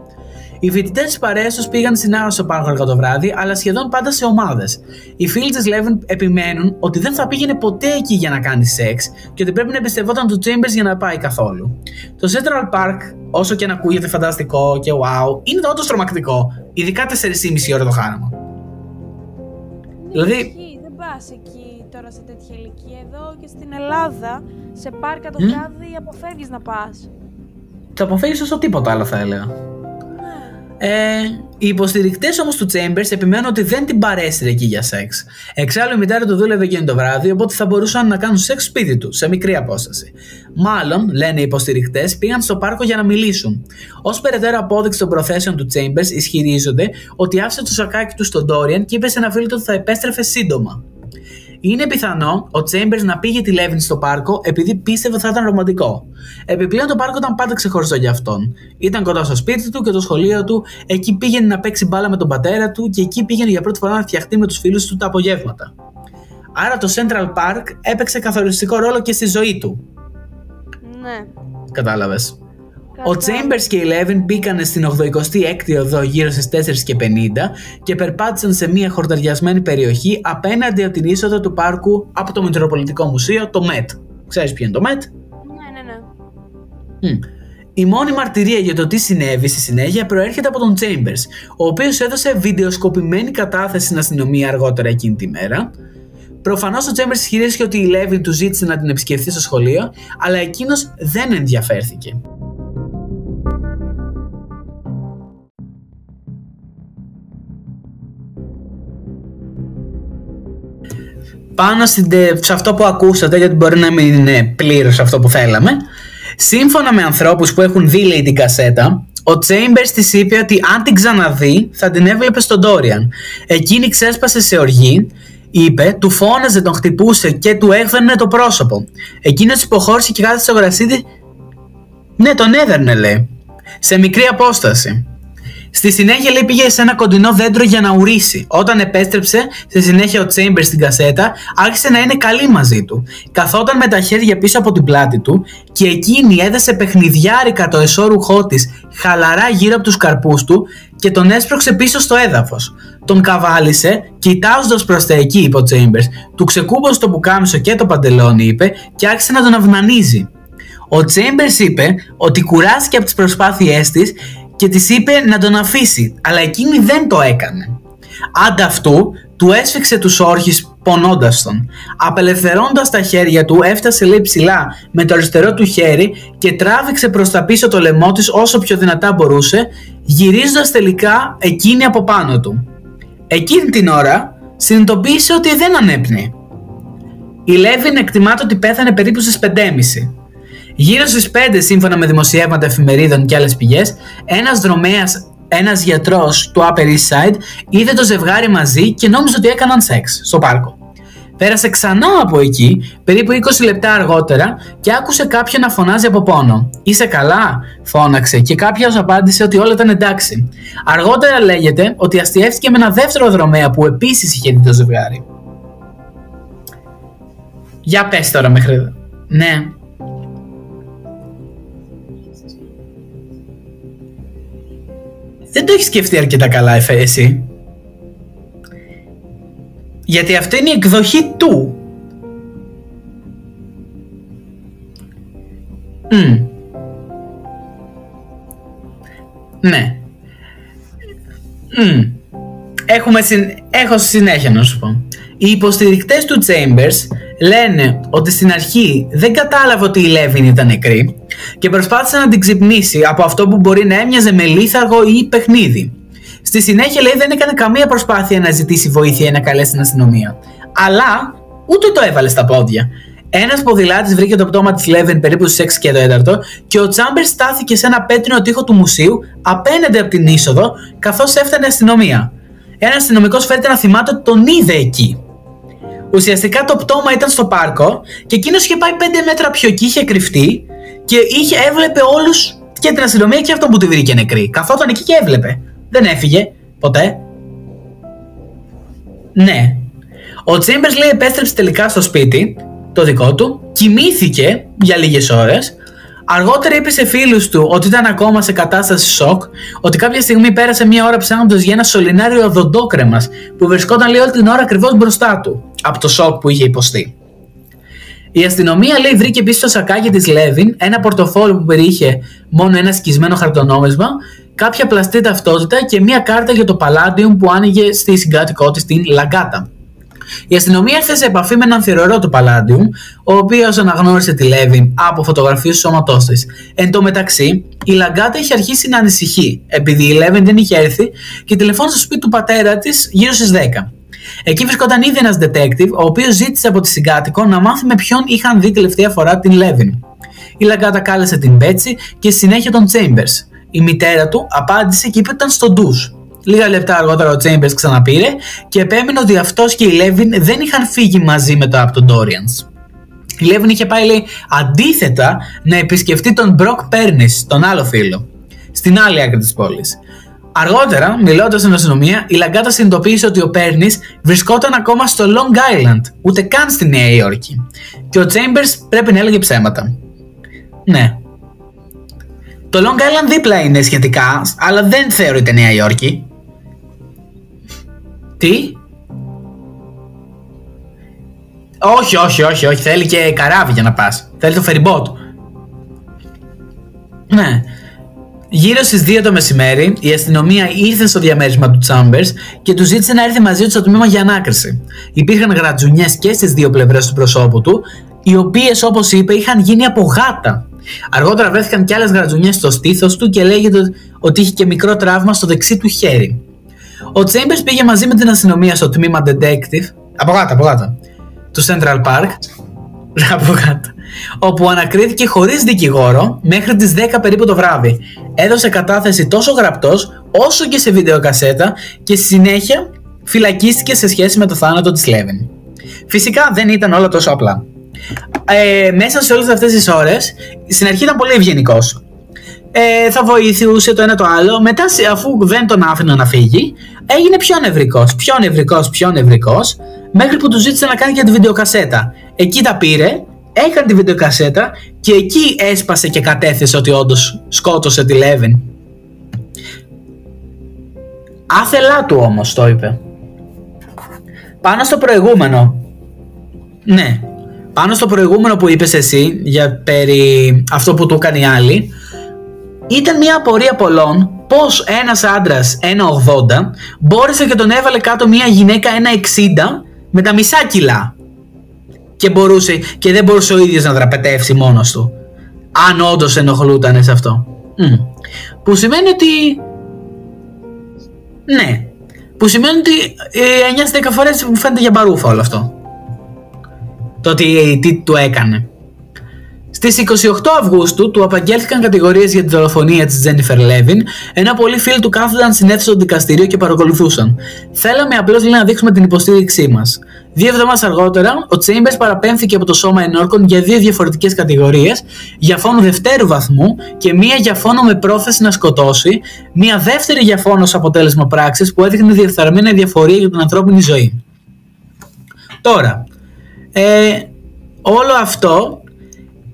Οι φοιτητές της παρέας τους πήγαν στην Άρα στο πάρκο αργά το βράδυ, αλλά σχεδόν πάντα σε ομάδες. Οι φίλοι της Λέβιν επιμένουν ότι δεν θα πήγαινε ποτέ εκεί για να κάνει σεξ και ότι πρέπει να εμπιστευόταν του Chambers για να πάει καθόλου. Το Central Park, όσο και να ακούγεται φανταστικό και wow, είναι όντως τρομακτικό, ειδικά 4,5 ώρα το χάραμα. Ναι, Δηλαδή- ισχύει, δεν πας εκεί τώρα σε τέτοια ηλικία. Εδώ και στην Ελλάδα, σε πάρκα το Μμ. βράδυ, αποφεύγεις να πας. Το αποφεύγεις όσο τίποτα άλλο θα έλεγα. Ναι. Ε, οι υποστηρικτές όμως του Chambers επιμένουν ότι δεν την παρέστηρε εκεί για σεξ. Εξάλλου η μητέρα του δούλευε εκείνο το βράδυ, οπότε θα μπορούσαν να κάνουν σεξ σπίτι τους, σε μικρή απόσταση. Μάλλον, λένε οι υποστηρικτές, πήγαν στο πάρκο για να μιλήσουν. Ω περαιτέρω απόδειξη των προθέσεων του Chambers, ισχυρίζονται ότι άφησε το σακάκι του στον Dorian και είπε σε ένα φίλο του ότι θα επέστρεφε σύντομα. Είναι πιθανό ο Chambers να πήγε τη Levin στο πάρκο επειδή πίστευε ότι θα ήταν ρομαντικό. Επιπλέον το πάρκο ήταν πάντα ξεχωριστό για αυτόν. Ήταν κοντά στο σπίτι του και το σχολείο του, εκεί πήγαινε να παίξει μπάλα με τον πατέρα του και εκεί πήγαινε για πρώτη φορά να φτιαχτεί με τους φίλους του τα απογεύματα. Άρα το Central Park έπαιξε καθοριστικό ρόλο και στη ζωή του. Ναι. Κατάλαβες. Ο Κατάλαβα. Chambers και η Levin μπήκαν στην 86η οδό γύρω στις 4.50 και περπάτησαν σε μια χορταριασμένη περιοχή απέναντι από την είσοδο του πάρκου από το Μητροπολιτικό Μουσείο, το MET. Ξέρεις ποιο είναι το MET? Ναι, ναι, ναι. Μμ. Η μόνη μαρτυρία για το τι συνέβη στη συνέχεια προέρχεται από τον Chambers, ο οποίος έδωσε βιντεοσκοπημένη κατάθεση στην αστυνομία αργότερα εκείνη τη μέρα. Προφανώς ο Chambers ισχυρίστηκε ότι η Levin του ζήτησε να την επισκεφθεί στο σχολείο, αλλά εκείνος δεν ενδιαφέρθηκε. Πάνω στην, τε- σε αυτό που ακούσατε, γιατί μπορεί να μην είναι πλήρως αυτό που θέλαμε. Σύμφωνα με ανθρώπους που έχουν δει λέει, την κασέτα, ο Chambers της είπε ότι αν την ξαναδεί θα την έβλεπε στον Dorian. Εκείνη ξέσπασε σε οργή, είπε, του φώναζε, τον χτυπούσε και του έκδερνε το πρόσωπο. Εκείνος υποχώρησε και κάθισε στο γρασίδι. Ναι, τον έδερνε λέει. Σε μικρή απόσταση. Στη συνέχεια λέει πήγε σε ένα κοντινό δέντρο για να ουρήσει. Όταν επέστρεψε, στη συνέχεια ο Chambers στην κασέτα άρχισε να είναι καλή μαζί του. Καθόταν με τα χέρια πίσω από την πλάτη του και εκείνη έδεσε παιχνιδιάρικα το εσώρουχό της χαλαρά γύρω από τους καρπούς του και τον έσπρωξε πίσω στο έδαφος. Τον καβάλισε, κοιτάζοντας προς τα εκεί, είπε ο Chambers. Του ξεκούμπωσε το πουκάμισο και το παντελόνι, είπε, και άρχισε να τον αυνανίζει. Ο Chambers είπε ότι κουράστηκε από τις προσπάθειές της και της είπε να τον αφήσει, αλλά εκείνη δεν το έκανε. Ανταυτού, του έσφιξε τους όρχες πονώντας τον. Απελευθερώντας τα χέρια του έφτασε λέει ψηλά με το αριστερό του χέρι και τράβηξε προς τα πίσω το λαιμό της όσο πιο δυνατά μπορούσε γυρίζοντας τελικά εκείνη από πάνω του. Εκείνη την ώρα συνειδητοποίησε ότι δεν ανέπνεε. Η Λέβιν εκτιμάται ότι πέθανε περίπου στις 5.30. Γύρω στις 5 σύμφωνα με δημοσιεύματα εφημερίδων και άλλες πηγές, ένας δρομέας, ένας γιατρός του Upper East Side είδε το ζευγάρι μαζί και νόμιζε ότι έκαναν σεξ στο πάρκο. Πέρασε ξανά από εκεί, περίπου 20 λεπτά αργότερα και άκουσε κάποιον να φωνάζει από πόνο. Είσαι καλά, φώναξε και κάποιος απάντησε ότι όλα ήταν εντάξει. Αργότερα λέγεται ότι αστιεύτηκε με ένα δεύτερο δρομέα που επίσης είχε δει το ζευγάρι. Για πες τώρα μέχρι εδώ. Ναι. Δεν το έχεις σκεφτεί αρκετά καλά εφέ, εσύ; Γιατί αυτή είναι η εκδοχή του. Μμ. Ναι. Μμ. Έχουμε συν... Έχω συνέχεια να σου πω. Οι υποστηρικτές του Chambers λένε ότι στην αρχή δεν κατάλαβε ότι η Λέβιν ήταν νεκρή και προσπάθησε να την ξυπνήσει από αυτό που μπορεί να έμοιαζε με λίθαργο ή παιχνίδι. Στη συνέχεια λέει δεν έκανε καμία προσπάθεια να ζητήσει βοήθεια ή να καλέσει την αστυνομία. Αλλά ούτε το έβαλε στα πόδια. Ένας ποδηλάτης βρήκε το πτώμα της Λέβεν περίπου στις 6 και το 4 και ο Τσάμπερς στάθηκε σε ένα πέτρινο τοίχο του μουσείου απέναντι από την είσοδο καθώς έφτανε η αστυνομία. Ένα αστυνομικός φέρεται να θυμάται ότι τον είδε εκεί. Ουσιαστικά το πτώμα ήταν στο πάρκο και εκείνος είχε πάει 5 μέτρα πιο εκεί, είχε κρυφτεί και είχε, έβλεπε όλους και την αστυνομία και αυτό που τη βρήκε νεκρή. Καθόταν εκεί και έβλεπε. Δεν έφυγε ποτέ. Ναι. Ο Τσέμπερς λέει επέστρεψε τελικά στο σπίτι, το δικό του, κοιμήθηκε για λίγες ώρες, αργότερα είπε σε φίλους του ότι ήταν ακόμα σε κατάσταση σοκ, ότι κάποια στιγμή πέρασε μία ώρα ψάχνοντας για ένα σωληνάριο οδοντόκρεμας που βρισκόταν λέει όλη την ώρα ακριβώς μπροστά του, από το σοκ που είχε υποστεί. Η αστυνομία λέει βρήκε επίση στο σακάκι της Λέβιν ένα πορτοφόλι που περιείχε μόνο ένα σκισμένο χαρτονόμισμα, κάποια πλαστή ταυτότητα και μία κάρτα για το Palladium που άνοιγε στη συγκάτοικό της στην Λαγκάτα. Η αστυνομία ήρθε σε επαφή με έναν θηρορό του Palladium, ο οποίος αναγνώρισε τη Λέβιν από φωτογραφίες του σώματός της. Εν τω μεταξύ, η Λαγκάτα είχε αρχίσει να ανησυχεί, επειδή η Λέβιν δεν είχε έρθει και τηλεφώνησε στο σπίτι του πατέρα της γύρω στις 10. Εκεί βρισκόταν ήδη ένας detective, ο οποίος ζήτησε από τη συγκάτοικο να μάθει με ποιον είχαν δει τελευταία φορά την Λέβιν. Η Λαγκάτα κάλεσε την Μπέτσι και στη συνέχεια τον Chambers. Η μητέρα του απάντησε και είπε ότι ήταν στο ντους. Λίγα λεπτά αργότερα ο Chambers ξαναπήρε και επέμεινε ότι αυτός και η Λέβιν δεν είχαν φύγει μαζί μετά από τον Dorian's. Η Λέβιν είχε πάει, λέει, αντίθετα να επισκεφτεί τον Μπροκ Πέρνης, τον άλλο φίλο, στην άλλη άκρη της πόλης. Αργότερα, μιλώντας στην αστυνομία, η Λαγκάτα συνειδητοποίησε ότι ο Πέρνης βρισκόταν ακόμα στο Long Island, ούτε καν στη Νέα Υόρκη. Και ο Chambers πρέπει να έλεγε ψέματα. Ναι. Το Long Island δίπλα είναι σχετικά, αλλά δεν θεωρείται Νέα Υόρκη. Τι; Όχι, όχι, όχι, όχι. Θέλει και καράβι για να πας. Θέλει το ferryboat. Ναι. Γύρω στις 2 το μεσημέρι, η αστυνομία ήρθε στο διαμέρισμα του Chambers και του ζήτησε να έρθει μαζί του στο τμήμα για ανάκριση. Υπήρχαν γρατζουνιές και στις δύο πλευρές του προσώπου του, οι οποίες όπως είπε είχαν γίνει από γάτα. Αργότερα βρέθηκαν και άλλες γρατζουνιές στο στήθος του και λέγεται ότι είχε και μικρό τραύμα στο δεξί του χέρι. Ο Chambers πήγε μαζί με την αστυνομία στο τμήμα Detective, από κάτω, από κάτω, του Central Park, <laughs> από κάτω, όπου ανακρίθηκε χωρίς δικηγόρο μέχρι τις 10 περίπου το βράδυ. Έδωσε κατάθεση τόσο γραπτός όσο και σε βιντεοκασέτα και στη συνέχεια φυλακίστηκε σε σχέση με το θάνατο της Λέβεν. Φυσικά δεν ήταν όλα τόσο απλά. Ε, μέσα σε όλες αυτές τις ώρες, στην αρχή ήταν πολύ ευγενικός. Ε, θα βοηθούσε το ένα το άλλο. Μετά, σε- αφού δεν τον άφηνε να φύγει, έγινε πιο νευρικός, πιο νευρικός, πιο νευρικός, μέχρι που του ζήτησε να κάνει και τη βιντεοκασέτα. Εκεί τα πήρε, έκανε τη βιντεοκασέτα και εκεί έσπασε και κατέθεσε ότι όντως σκότωσε τη Λέβεν. Άθελά του όμως το είπε. Πάνω στο προηγούμενο. Ναι. Πάνω στο προηγούμενο που είπες εσύ για περί αυτό που του έκανε η άλλη ήταν μια απορία πολλών πως ένας άντρας 1,80 μπόρεσε και τον έβαλε κάτω μια γυναίκα 1,60 με τα μισά κιλά και, μπορούσε, και δεν μπορούσε ο ίδιος να δραπετεύσει μόνος του αν όντως ενοχλούταν σε αυτό. Μμ. Που σημαίνει ότι ναι. Που σημαίνει ότι ε, 9-10 φορές μου φαίνεται για μπαρούφα όλο αυτό. Το ότι τι του έκανε. Στις 28 Αυγούστου του απαγγέλθηκαν κατηγορίες για τη δολοφονία της Τζένιφερ Λέβιν, ενώ πολλοί φίλοι του κάθονταν στην αίθουσα του δικαστηρίου και παρακολουθούσαν. Θέλαμε απλώς λέει, να δείξουμε την υποστήριξή μας. Δύο εβδομάδες αργότερα, ο Τσέιμπερς παραπέμφθηκε από το σώμα ενόρκων για δύο διαφορετικές κατηγορίες, για φόνο δευτέρου βαθμού και μία για φόνο με πρόθεση να σκοτώσει, μία δεύτερη για φόνο ως αποτέλεσμα πράξης που έδειχνε διεφθαρμένη διαφορία για την ανθρώπινη ζωή. Τώρα, ε, όλο αυτό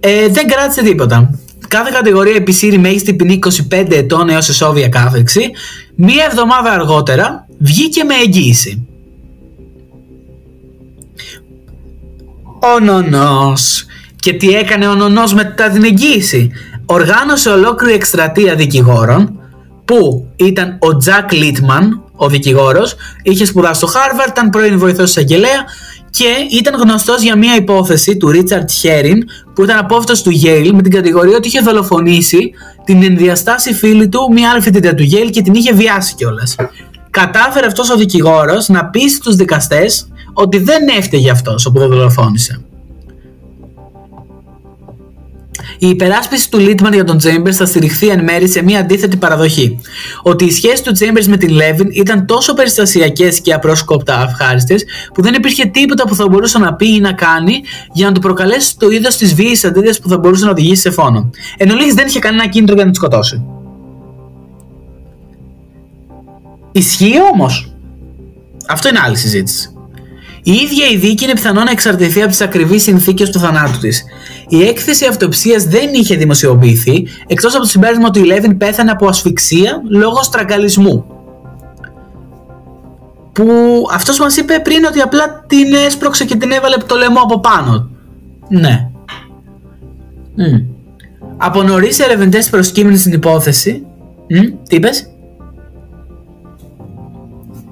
ε, δεν κράτησε τίποτα. Κάθε κατηγορία επισύρει μέγιστη ποινή 25 ετών έως εσόβια κάθεξη. Μία εβδομάδα αργότερα βγήκε με εγγύηση. Ο Νονός. Και τι έκανε ο Νονός μετά την εγγύηση; Οργάνωσε ολόκληρη εκστρατεία δικηγόρων που ήταν ο Τζακ Λίτμαν, ο δικηγόρος, είχε σπουδάσει στο Χάρβαρντ, ήταν πρώην βοηθός εισαγγελέα και ήταν γνωστός για μια υπόθεση του Ρίτσαρντ Χέριν που ήταν απόφοιτος του Yale με την κατηγορία ότι είχε δολοφονήσει την εν διαστάσει φίλη του μια άλλη φοιτήτρια του Yale και την είχε βιάσει κιόλας. Κατάφερε αυτός ο δικηγόρος να πείσει τους δικαστές ότι δεν έφταιγε αυτός που δεν δολοφόνησε. Η υπεράσπιση του Λίτμαν για τον Chambers θα στηριχθεί εν μέρη σε μια αντίθετη παραδοχή. Ότι οι σχέσεις του Chambers με την Λέβιν ήταν τόσο περιστασιακές και απρόσκοπτα ευχάριστε, που δεν υπήρχε τίποτα που θα μπορούσε να πει ή να κάνει για να του προκαλέσει το είδος της βίαιης αντίδρασης που θα μπορούσε να οδηγήσει σε φόνο. Εν ολίγης δεν είχε κανένα κίνητρο για να τη σκοτώσει. Ισχύει όμως. Αυτό είναι άλλη συζήτηση. Η ίδια η δίκη είναι πιθανό να εξαρτηθεί από τις ακριβείς συνθήκες του θανάτου της. Η έκθεση αυτοψίας δεν είχε δημοσιοποιηθεί, εκτός από το συμπέρασμα ότι η Λέβιν πέθανε από ασφυξία λόγω στραγγαλισμού. Που αυτός μας είπε πριν ότι απλά την έσπρωξε και την έβαλε από το λαιμό από πάνω. Ναι. Μμ. Από νωρίς οι ερευνητές προσκύμενοι στην υπόθεση. Μ, τι είπες;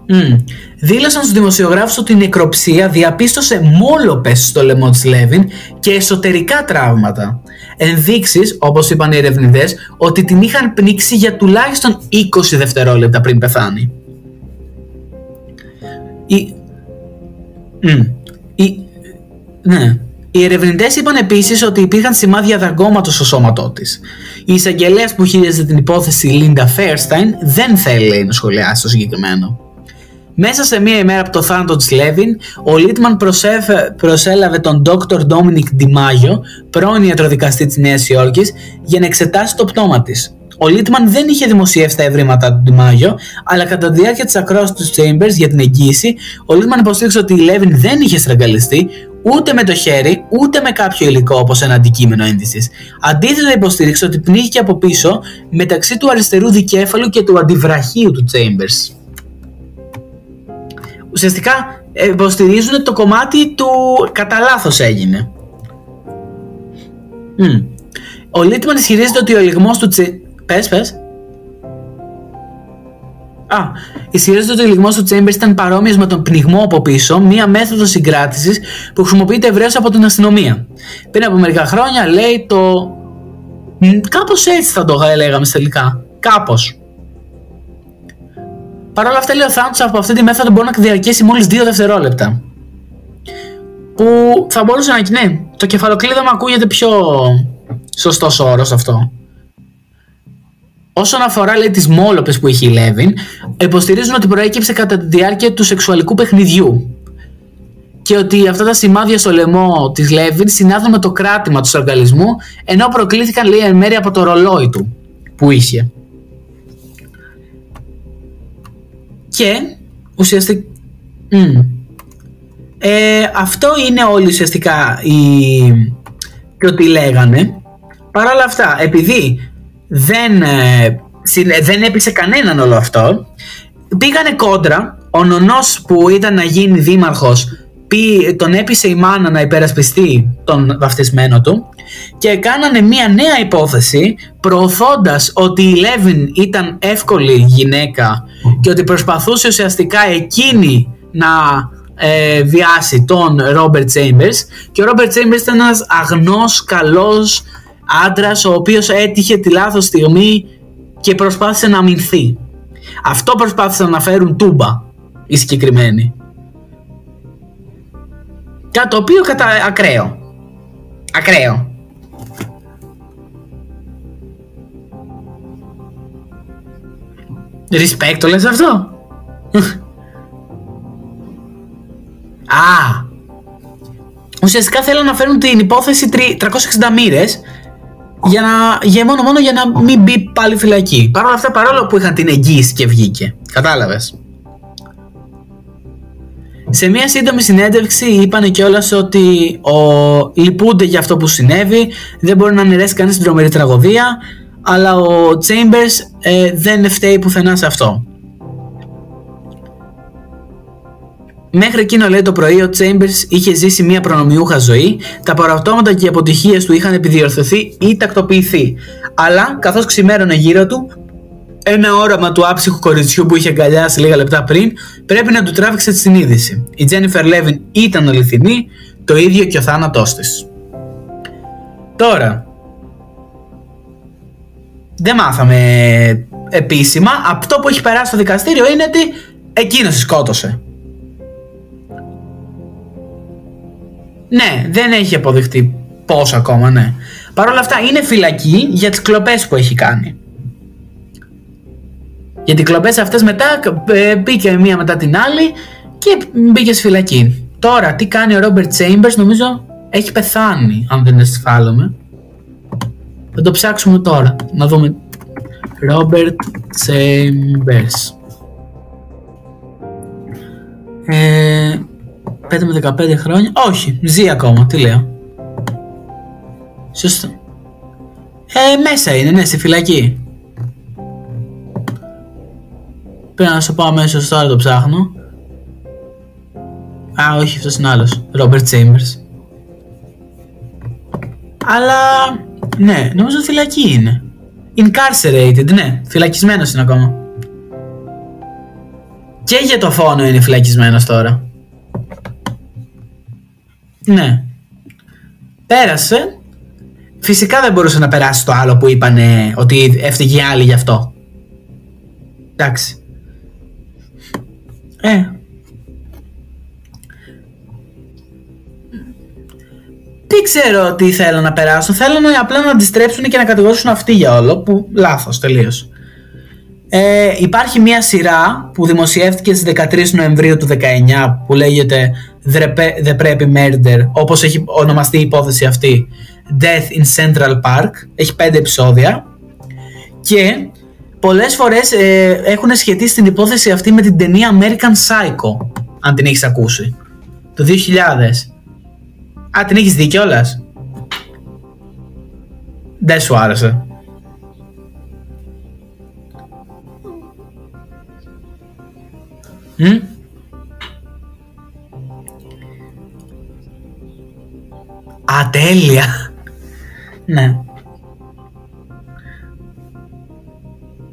Μμ. Δήλωσαν στους δημοσιογράφους ότι η νεκροψία διαπίστωσε μόλοπες στο λαιμό της Λέβιν και εσωτερικά τραύματα. Ενδείξεις, όπως είπαν οι ερευνητές, ότι την είχαν πνίξει για τουλάχιστον 20 δευτερόλεπτα πριν πεθάνει. Η... Μμ. Η... Ναι. Οι ερευνητές είπαν επίσης ότι υπήρχαν σημάδια δαγκώματος στο σώματό της. Η εισαγγελέας που χείριζε την υπόθεση, Λίντα Φέρσταϊν, δεν θέλει λέει, να σχολιάσει το συγκεκριμένο. Μέσα σε μία ημέρα από το θάνατο της Λέβιν, ο Λίτμαν προσέφε- προσέλαβε τον Dr. Dominic DiMaggio, πρώην ιατροδικαστή της Νέας Υόρκης, για να εξετάσει το πτώμα της. Ο Λίτμαν δεν είχε δημοσιεύσει τα ευρήματα του DiMaggio, αλλά κατά τη διάρκεια της ακρόασης του Chambers για την εγγύηση, ο Λίτμαν υποστήριξε ότι η Λέβιν δεν είχε στραγγαλιστεί ούτε με το χέρι, ούτε με κάποιο υλικό όπως ένα αντικείμενο ένδυσης. Αντίθετα υποστήριξε ότι πνίγηκε από πίσω μεταξύ του αριστερού δικέφαλου και του αντιβραχίου του Chambers ουσιαστικά ε, υποστηρίζουν το κομμάτι του κατά λάθος έγινε. Μμ. Ο Λίτμαν ισχυρίζεται ότι ο λιγμός του Τσε... Πες, πες. Α, ισχυρίζεται ότι ο λιγμός του Chambers ήταν παρόμοιος με τον πνιγμό από πίσω, μία μέθοδος συγκράτησης που χρησιμοποιείται ευρέως από την αστυνομία. Πριν από μερικά χρόνια λέει το... Μ, Κάπως έτσι θα το λέγαμε τελικά. Κάπως. Παρ' όλα αυτά, λέει ο θάνατο από αυτή τη μέθοδο μπορεί να διαρκέσει μόλις 2 δευτερόλεπτα. Που θα μπορούσε να. Ναι, το κεφαλοκλείδωμα ακούγεται πιο σωστός όρος αυτό. Όσον αφορά λέει, τις μόλοπες που είχε η Λέβιν, υποστηρίζουν ότι προέκυψε κατά τη διάρκεια του σεξουαλικού παιχνιδιού. Και ότι αυτά τα σημάδια στο λαιμό της Λέβιν συνάδουν με το κράτημα του οργαλισμού, ενώ προκλήθηκαν λέει, εν μέρει από το ρολόι του που είχε. Και ουσιαστικά. Ε, αυτό είναι όλοι ουσιαστικά οι... και ό,τι λέγανε. Παρ' όλα αυτά, επειδή δεν, ε, συνε- δεν έπεισε κανέναν όλο αυτό, πήγανε κόντρα. Ο νονός που ήταν να γίνει δήμαρχος πει- τον έπεισε η μάνα να υπερασπιστεί τον βαφτισμένο του και κάνανε μία νέα υπόθεση προωθώντας ότι η Λέβιν ήταν εύκολη γυναίκα και ότι προσπαθούσε ουσιαστικά εκείνη να ε, βιάσει τον Robert Chambers και ο Robert Chambers ήταν ένας αγνός, καλός άντρας ο οποίος έτυχε τη λάθος στιγμή και προσπάθησε να αμυνθεί. Αυτό προσπάθησαν να φέρουν τούμπα οι συγκεκριμένοι. Κάτι το οποίο κατά ακραίο. Ακραίο. Respect το λες αυτό; Α. Ουσιαστικά θέλουν να φέρουν την υπόθεση τρι- 360 μοίρες για να, για μόνο μόνο για να μην μπει πάλι φυλακή. Παρ' όλα αυτά, παρόλο που είχαν την εγγύηση και βγήκε. Κατάλαβες. Σε μια σύντομη συνέντευξη είπανε κιόλας ότι ο... λυπούνται για αυτό που συνέβη, δεν μπορεί να αναιρέσει κανείς την τρομερή τραγωδία, αλλά ο Chambers ε, δεν φταίει πουθενά σε αυτό. Μέχρι εκείνο λέει το πρωί ο Chambers είχε ζήσει μια προνομιούχα ζωή, τα παραπτώματα και οι αποτυχίες του είχαν επιδιορθωθεί ή τακτοποιηθεί. Αλλά καθώς ξημέρωνε γύρω του, ένα όραμα του άψυχου κοριτσιού που είχε αγκαλιάσει λίγα λεπτά πριν πρέπει να του τράβηξε τη συνείδηση. Η Τζένιφερ Λέβιν ήταν αληθινή, το ίδιο και ο θάνατός της. Τώρα, δεν μάθαμε επίσημα. Αυτό που έχει περάσει στο δικαστήριο είναι ότι εκείνος τη σκότωσε. Ναι, δεν έχει αποδειχτεί πώς ακόμα, ναι. Παρ' όλα αυτά είναι φυλακή για τις κλοπές που έχει κάνει. Για τις κλοπές αυτές μετά ε, μπήκε μία μετά την άλλη και μπήκε στη φυλακή. Τώρα τι κάνει ο Ρόμπερτ Chambers νομίζω έχει πεθάνει αν δεν αισθάνομαι. Θα το ψάξουμε τώρα να δούμε. Ρόμπερτ Chambers. Ε, 5 με 15 χρόνια. Όχι, ζει ακόμα. Τι λέω. Σωστό. Ε, μέσα είναι, ναι, στη φυλακή. Πρέπει να σου πω αμέσως τώρα το ψάχνω. Α, όχι, αυτός είναι άλλος. Ρόμπερτ Chambers. Αλλά, ναι, νομίζω φυλακή είναι. Incarcerated, ναι, φυλακισμένος είναι ακόμα. Και για το φόνο είναι φυλακισμένος τώρα. Ναι. Πέρασε. Φυσικά δεν μπορούσε να περάσει το άλλο που είπανε ότι έφταιγε η άλλη γι' αυτό. Εντάξει. Ε. Δεν ξέρω τι θέλω να περάσουν. Θέλω να απλά να αντιστρέψουν και να κατηγορήσουν αυτοί για όλο. Που λάθος τελείως. Ε, υπάρχει μια σειρά που δημοσιεύτηκε στις 13 Νοεμβρίου του 19 που λέγεται The, Pe- The Preppy Murder όπως έχει ονομαστεί η υπόθεση αυτή Death in Central Park έχει 5 επεισόδια και πολλές φορές ε, έχουν σχετίσει την υπόθεση αυτή με την ταινία American Psycho αν την έχεις ακούσει το 2000 Α την έχεις δει κιόλας; Δεν σου άρεσε Μμ; Α, τέλεια. ναι.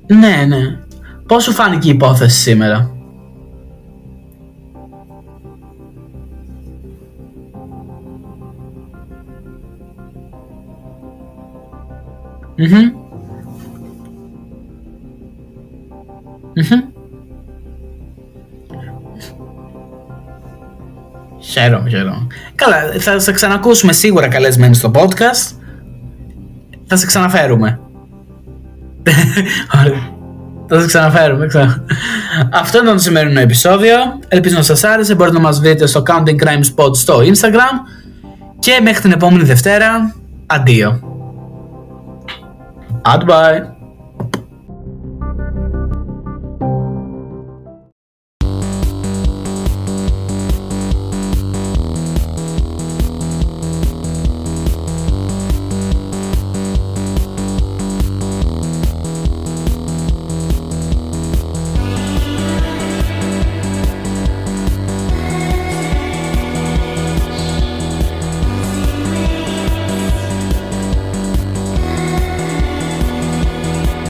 Ναι, ναι. Πώς σου φάνηκε η υπόθεση σήμερα; Μμμ. Μμμ. Χαίρομαι, χαίρομαι. Καλά, θα σε ξανακούσουμε σίγουρα καλεσμένοι στο podcast. Θα σε ξαναφέρουμε. <laughs> Ωραία. Θα σε ξαναφέρουμε. Ξα... Αυτό ήταν το σημερινό επεισόδιο. Ελπίζω να σας άρεσε. Μπορείτε να μας βρείτε στο Counting Crime Spot στο Instagram. Και μέχρι την επόμενη Δευτέρα, αντίο. Hadi bye.